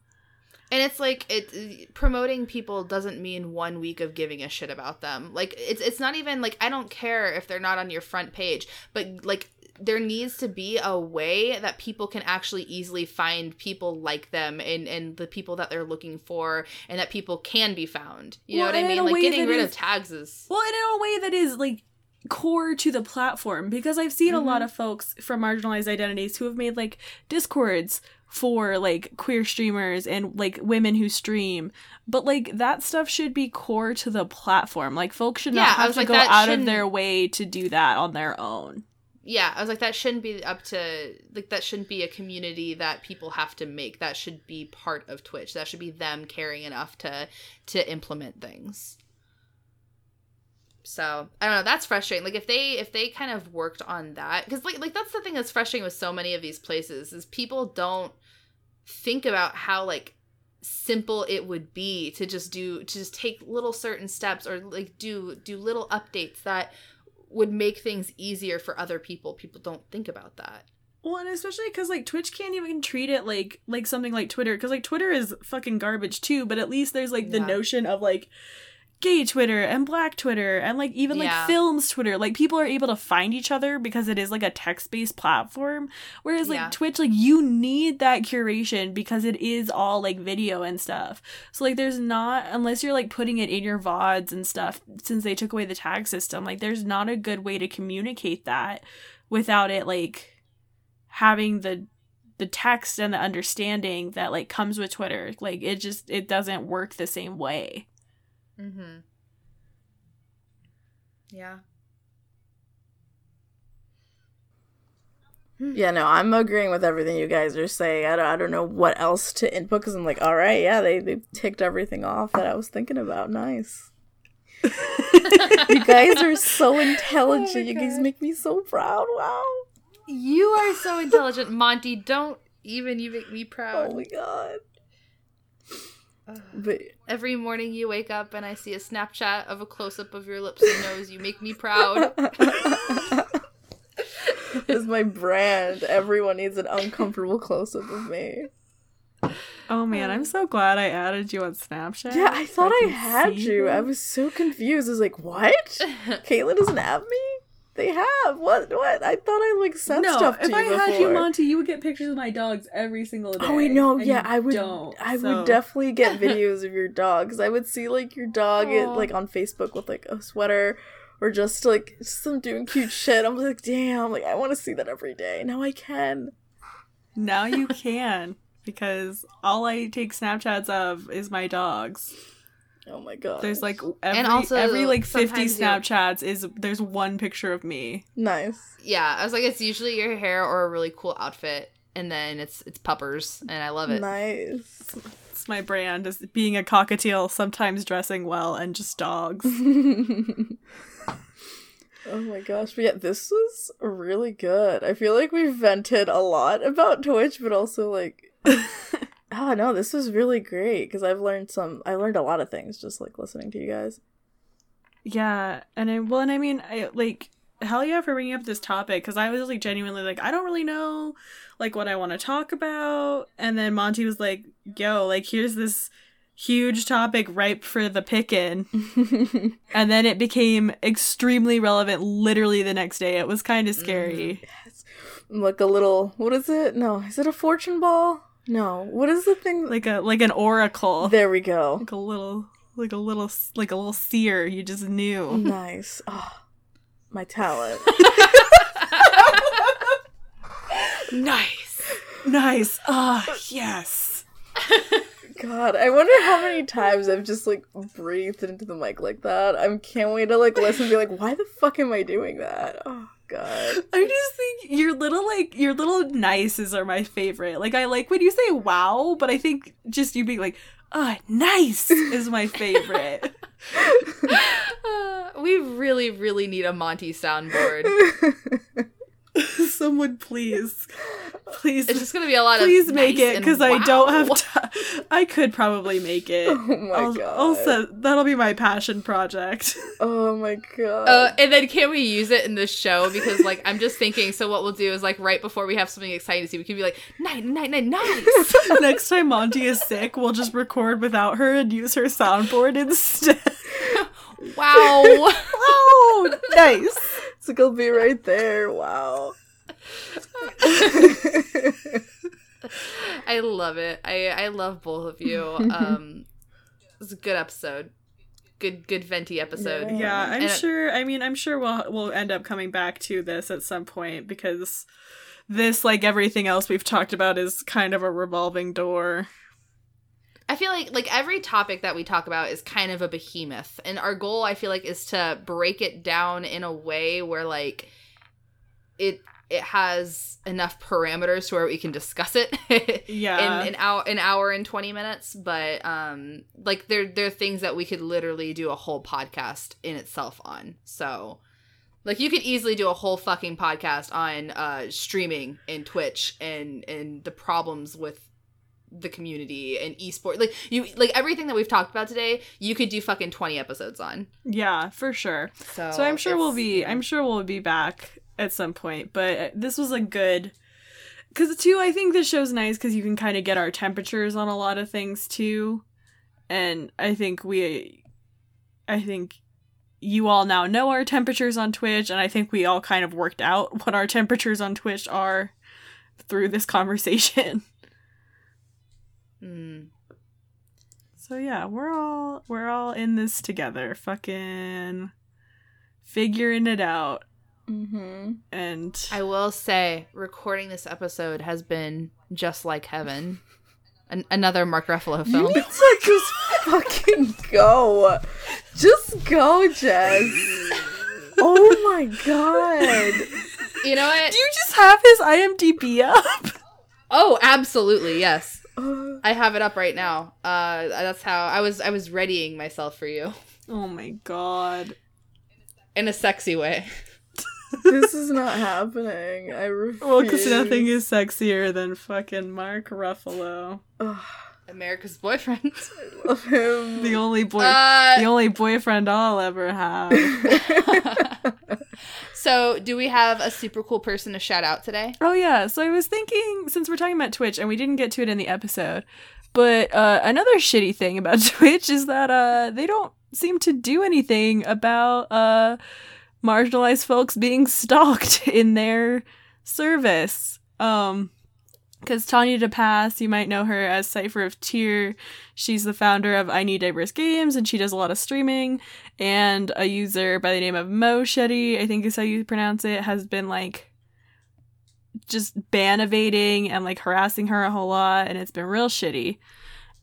Speaker 2: And it's like it promoting people doesn't mean one week of giving a shit about them. Like it's it's not even like I don't care if they're not on your front page, but like there needs to be a way that people can actually easily find people like them and and the people that they're looking for and that people can be found. You
Speaker 1: Well,
Speaker 2: know what I mean? Like getting rid
Speaker 1: is-
Speaker 2: of tags is
Speaker 1: Well, and in a way that is like core to the platform because I've seen a lot mm-hmm. of folks from marginalized identities who have made like discords for like queer streamers and like women who stream. But like that stuff should be core to the platform. Like folks should not have to
Speaker 2: like,
Speaker 1: go out of
Speaker 2: shouldn't-
Speaker 1: their way to do that on their own.
Speaker 2: yeah, I was like that shouldn't be up to like that shouldn't be a community that people have to make. That should be part of Twitch. That should be them caring enough to to implement things. So I don't know. That's frustrating. Like if they if they kind of worked on that, because like like that's the thing that's frustrating with so many of these places is people don't think about how like simple it would be to just do to just take little certain steps or like do do little updates that would make things easier for other people. People don't think about that.
Speaker 1: Well, and especially because like Twitch can't even treat it like like something like Twitter because like Twitter is fucking garbage too. But at least there's like the
Speaker 2: Yeah.
Speaker 1: notion of like gay Twitter and black Twitter and like even like
Speaker 2: Yeah.
Speaker 1: films Twitter. Like people are able to find each other because it is like a text based platform. Whereas like
Speaker 2: Yeah.
Speaker 1: Twitch, like you need that curation because it is all like video and stuff. So like there's not unless you're like putting it in your VODs and stuff since they took away the tag system, like there's not a good way to communicate that without it like having the the text and the understanding that like comes with Twitter. Like it just it doesn't work the same way.
Speaker 2: Mm-hmm. Yeah.
Speaker 3: Yeah, no, I'm agreeing with everything you guys are saying. I don't, I don't know what else to input because I'm like, all right, yeah, they they ticked everything off that I was thinking about. Nice. you guys are so intelligent. you guys make me so proud. Wow.
Speaker 2: You are so intelligent, Monty. Don't even you make me proud.
Speaker 3: Oh my god. But
Speaker 2: Every morning you wake up and I see a Snapchat of a close up of your lips and nose. You make me proud.
Speaker 3: this is my brand. Everyone needs an uncomfortable close up of me.
Speaker 1: Oh man, I'm so glad I added you on Snapchat.
Speaker 3: Yeah, I thought I
Speaker 1: can
Speaker 3: had
Speaker 1: see
Speaker 3: you. I was so confused. I was like, what? Caitlin doesn't have me? They have. What? What? I thought I like sent
Speaker 1: No,
Speaker 3: stuff to
Speaker 1: if
Speaker 3: you
Speaker 1: I had you. Monty, you would get pictures of my dogs every single oh, day.
Speaker 3: Oh wait, no, yeah, I would. I
Speaker 1: so-
Speaker 3: would definitely get videos of your dogs. I would see like your dog
Speaker 1: Aw.
Speaker 3: like on Facebook with like a sweater or just like just them doing cute shit. I'm like, damn, like I want to see that every day. Now I can.
Speaker 1: Now you can because all I take Snapchats of is my dogs.
Speaker 3: Oh my god.
Speaker 1: There's like every
Speaker 2: also,
Speaker 1: every like 50
Speaker 2: sometimes
Speaker 1: Snapchats is there's one picture of me.
Speaker 3: nice.
Speaker 2: yeah, I was like, it's usually your hair or a really cool outfit, and then it's it's puppers, and I love it.
Speaker 3: Nice.
Speaker 1: It's my brand is being a cockatiel, sometimes dressing well, and just dogs.
Speaker 3: Oh my gosh, but yeah, this was really good. I feel like we vented a lot about Twitch, but also like, oh no, this was really great because I've learned some. I learned a lot of things just like listening to you guys.
Speaker 1: Yeah, and I well, and I mean, I like hell yeah for bringing up this topic because I was like genuinely like I don't really know like what I want to talk about, and then Monty was like, "Yo, like here's this huge topic ripe for the pickin'," and then it became extremely relevant literally the next day. It was kind of scary. Mm-hmm. Yes.
Speaker 3: like a little. What is it? No, is it a fortune ball? No, what is the thing?
Speaker 1: like a like an oracle,
Speaker 3: there we go.
Speaker 1: like a little like a little like a little seer. You just knew.
Speaker 3: Nice. Oh, my talent.
Speaker 1: Nice, nice. Ah, yes.
Speaker 3: God, I wonder how many times I've just like breathed into the mic like that. I can't wait to like listen and be like, why the fuck am I doing that? Oh god.
Speaker 1: I just think your little like your little nices are my favorite. Like I like when you say wow, but I think just you being like, ah, nice is my favorite.
Speaker 2: Uh, we really, really need a Monty soundboard.
Speaker 1: Someone please, please,
Speaker 2: It's just gonna be a lot of
Speaker 1: please make
Speaker 2: nice
Speaker 1: it
Speaker 2: and
Speaker 1: because I don't have time. I could probably make it.
Speaker 3: oh my
Speaker 1: I'll,
Speaker 3: god.
Speaker 1: I'll that'll be my passion project.
Speaker 3: oh my god.
Speaker 2: Uh, and then can we use it in the show? Because like I'm just thinking. So what we'll do is like right before we have something exciting to see, we can be like night, night, night, nice.
Speaker 1: Next time Monty is sick, we'll just record without her and use her soundboard instead.
Speaker 2: wow.
Speaker 1: oh, nice.
Speaker 3: so it'll be right there. Wow.
Speaker 2: I love it. I I love both of you. Um, it's a good episode. Good good venti episode.
Speaker 3: Yeah.
Speaker 1: Yeah, I'm
Speaker 2: And-
Speaker 1: sure. I mean, I'm sure we'll we'll end up coming back to this at some point because this, like everything else we've talked about, is kind of a revolving door.
Speaker 2: I feel like like every topic that we talk about is kind of a behemoth, and our goal I feel like is to break it down in a way where like it it has enough parameters to where we can discuss it
Speaker 1: Yeah.
Speaker 2: in an hour an hour and 20 minutes but um like there there are things that we could literally do a whole podcast in itself on so like you could easily do a whole fucking podcast on uh streaming and twitch and and the problems with the community and esport like you like everything that we've talked about today you could do fucking 20 episodes on
Speaker 1: yeah, for sure.
Speaker 2: so
Speaker 1: So I'm sure we'll be. I'm sure we'll be back at some point. But uh, this was a good. Because too, I think this show's nice because you can kind of get our temperatures on a lot of things too, and I think we, I think you all now know our temperatures on Twitch, and I think we all kind of worked out what our temperatures on Twitch are through this conversation.
Speaker 2: Mm.
Speaker 1: So yeah, we're all we're all in this together, fucking figuring it out.
Speaker 3: Mm-hmm.
Speaker 1: And
Speaker 2: I will say, recording this episode has been just like heaven. An- another Mark Ruffalo
Speaker 3: You
Speaker 2: film.
Speaker 3: need to just fucking go. Just go, Jess. oh my god.
Speaker 2: You know what?
Speaker 1: do you just have his IMDb up?
Speaker 2: Oh, absolutely, yes.
Speaker 3: Uh,
Speaker 2: I have it up right now. Uh, that's how I was. I was readying myself for you
Speaker 1: Oh my god.
Speaker 2: in a sexy way.
Speaker 3: This is not happening. I refuse.
Speaker 1: Well, because nothing is sexier than fucking Mark Ruffalo,
Speaker 3: Ugh,
Speaker 2: America's boyfriend.
Speaker 3: I love him.
Speaker 1: the only boy,
Speaker 2: Uh,
Speaker 1: the only boyfriend I'll ever have.
Speaker 2: so, do we have a super cool person to shout out today?
Speaker 1: Oh yeah, so I was thinking since we're talking about Twitch and we didn't get to it in the episode, but uh, another shitty thing about Twitch is that uh, they don't seem to do anything about uh, marginalized folks being stalked in their service. Um, because Tanya DePass, you might know her as Cypher of Tyr. She's the founder of I Need Diverse Games, and she does a lot of streaming. And a user by the name of Mo Shetty, I think is how you pronounce it, has been like just ban evading and like harassing her a whole lot, and it's been real shitty.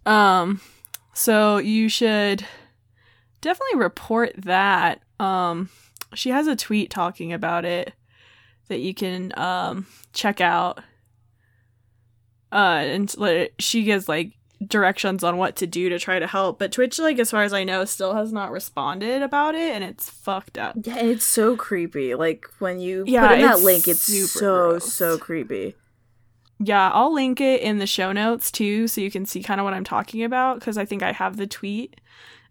Speaker 1: Um, so you should definitely report that. Um, she has a tweet talking about it that you can um check out uh and she gives like directions on what to do to try to help but twitch like as far as i know still has not responded about it and it's fucked up
Speaker 3: Yeah, it's so creepy. Like when you
Speaker 1: Yeah,
Speaker 3: put in that link, it's so
Speaker 1: gross.
Speaker 3: so creepy.
Speaker 1: yeah i'll link it in the show notes too so you can see kind of what i'm talking about because i think i have the tweet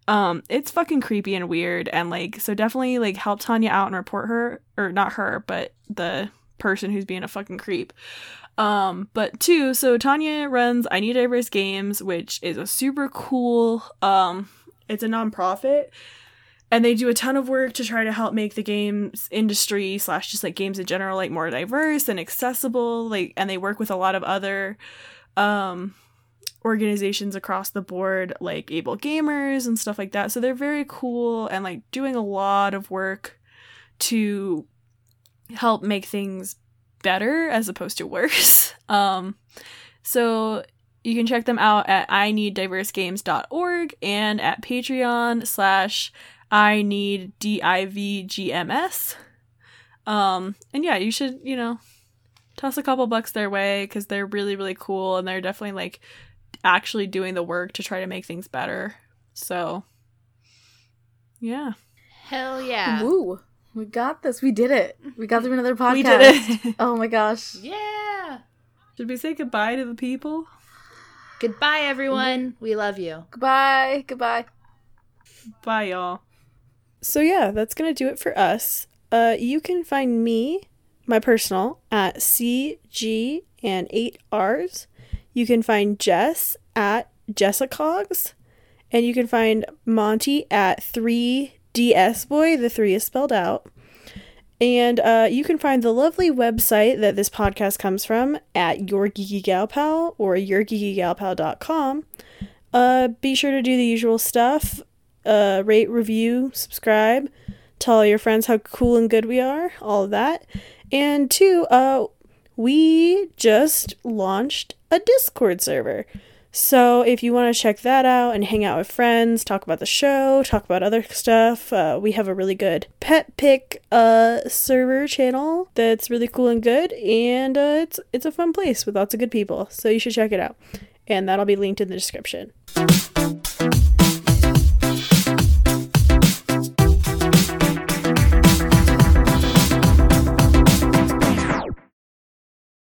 Speaker 1: um it's fucking creepy and weird and like so definitely like help tanya out and report her or not her but the person who's being a fucking creep. Um but two so tanya runs i need diverse games which is a super cool um it's a nonprofit. And they do a ton of work to try to help make the games industry slash just like games in general like more diverse and accessible like and they work with a lot of other um organizations across the board like able gamers and stuff like that so they're very cool and like doing a lot of work to help make things better as opposed to worse um so you can check them out at i need diversegames.org and at patreon slash I need DIVGMS. Um, and yeah, you should, you know, toss a couple bucks their way because they're really, really cool and they're definitely like actually doing the work to try to make things better. So, yeah.
Speaker 2: Hell yeah.
Speaker 3: Woo. We got this. We did it. We got through another podcast.
Speaker 1: We did it.
Speaker 3: Oh my gosh.
Speaker 2: Yeah.
Speaker 1: Should we say goodbye to the people?
Speaker 2: Goodbye, everyone. We love you.
Speaker 3: Goodbye. Goodbye.
Speaker 1: Bye, y'all. So, yeah, that's going to do it for us. Uh, you can find me, my personal, at CG and 8 R's. You can find Jess at Jessicogs. And you can find Monty at 3DS Boy. The 3 is spelled out. And uh, you can find the lovely website that this podcast comes from at Your Geeky Gal Pal or YourGeekyGalPal.com. Uh, be sure to do the usual stuff uh, rate, review, subscribe, tell all your friends how cool and good we are, all of that. And two, uh, we just launched a Discord server. So if you want to check that out and hang out with friends, talk about the show, talk about other stuff, uh, we have a really good pet pick uh, server channel that's really cool and good, and uh, it's it's a fun place with lots of good people. So you should check it out, and that'll be linked in the description.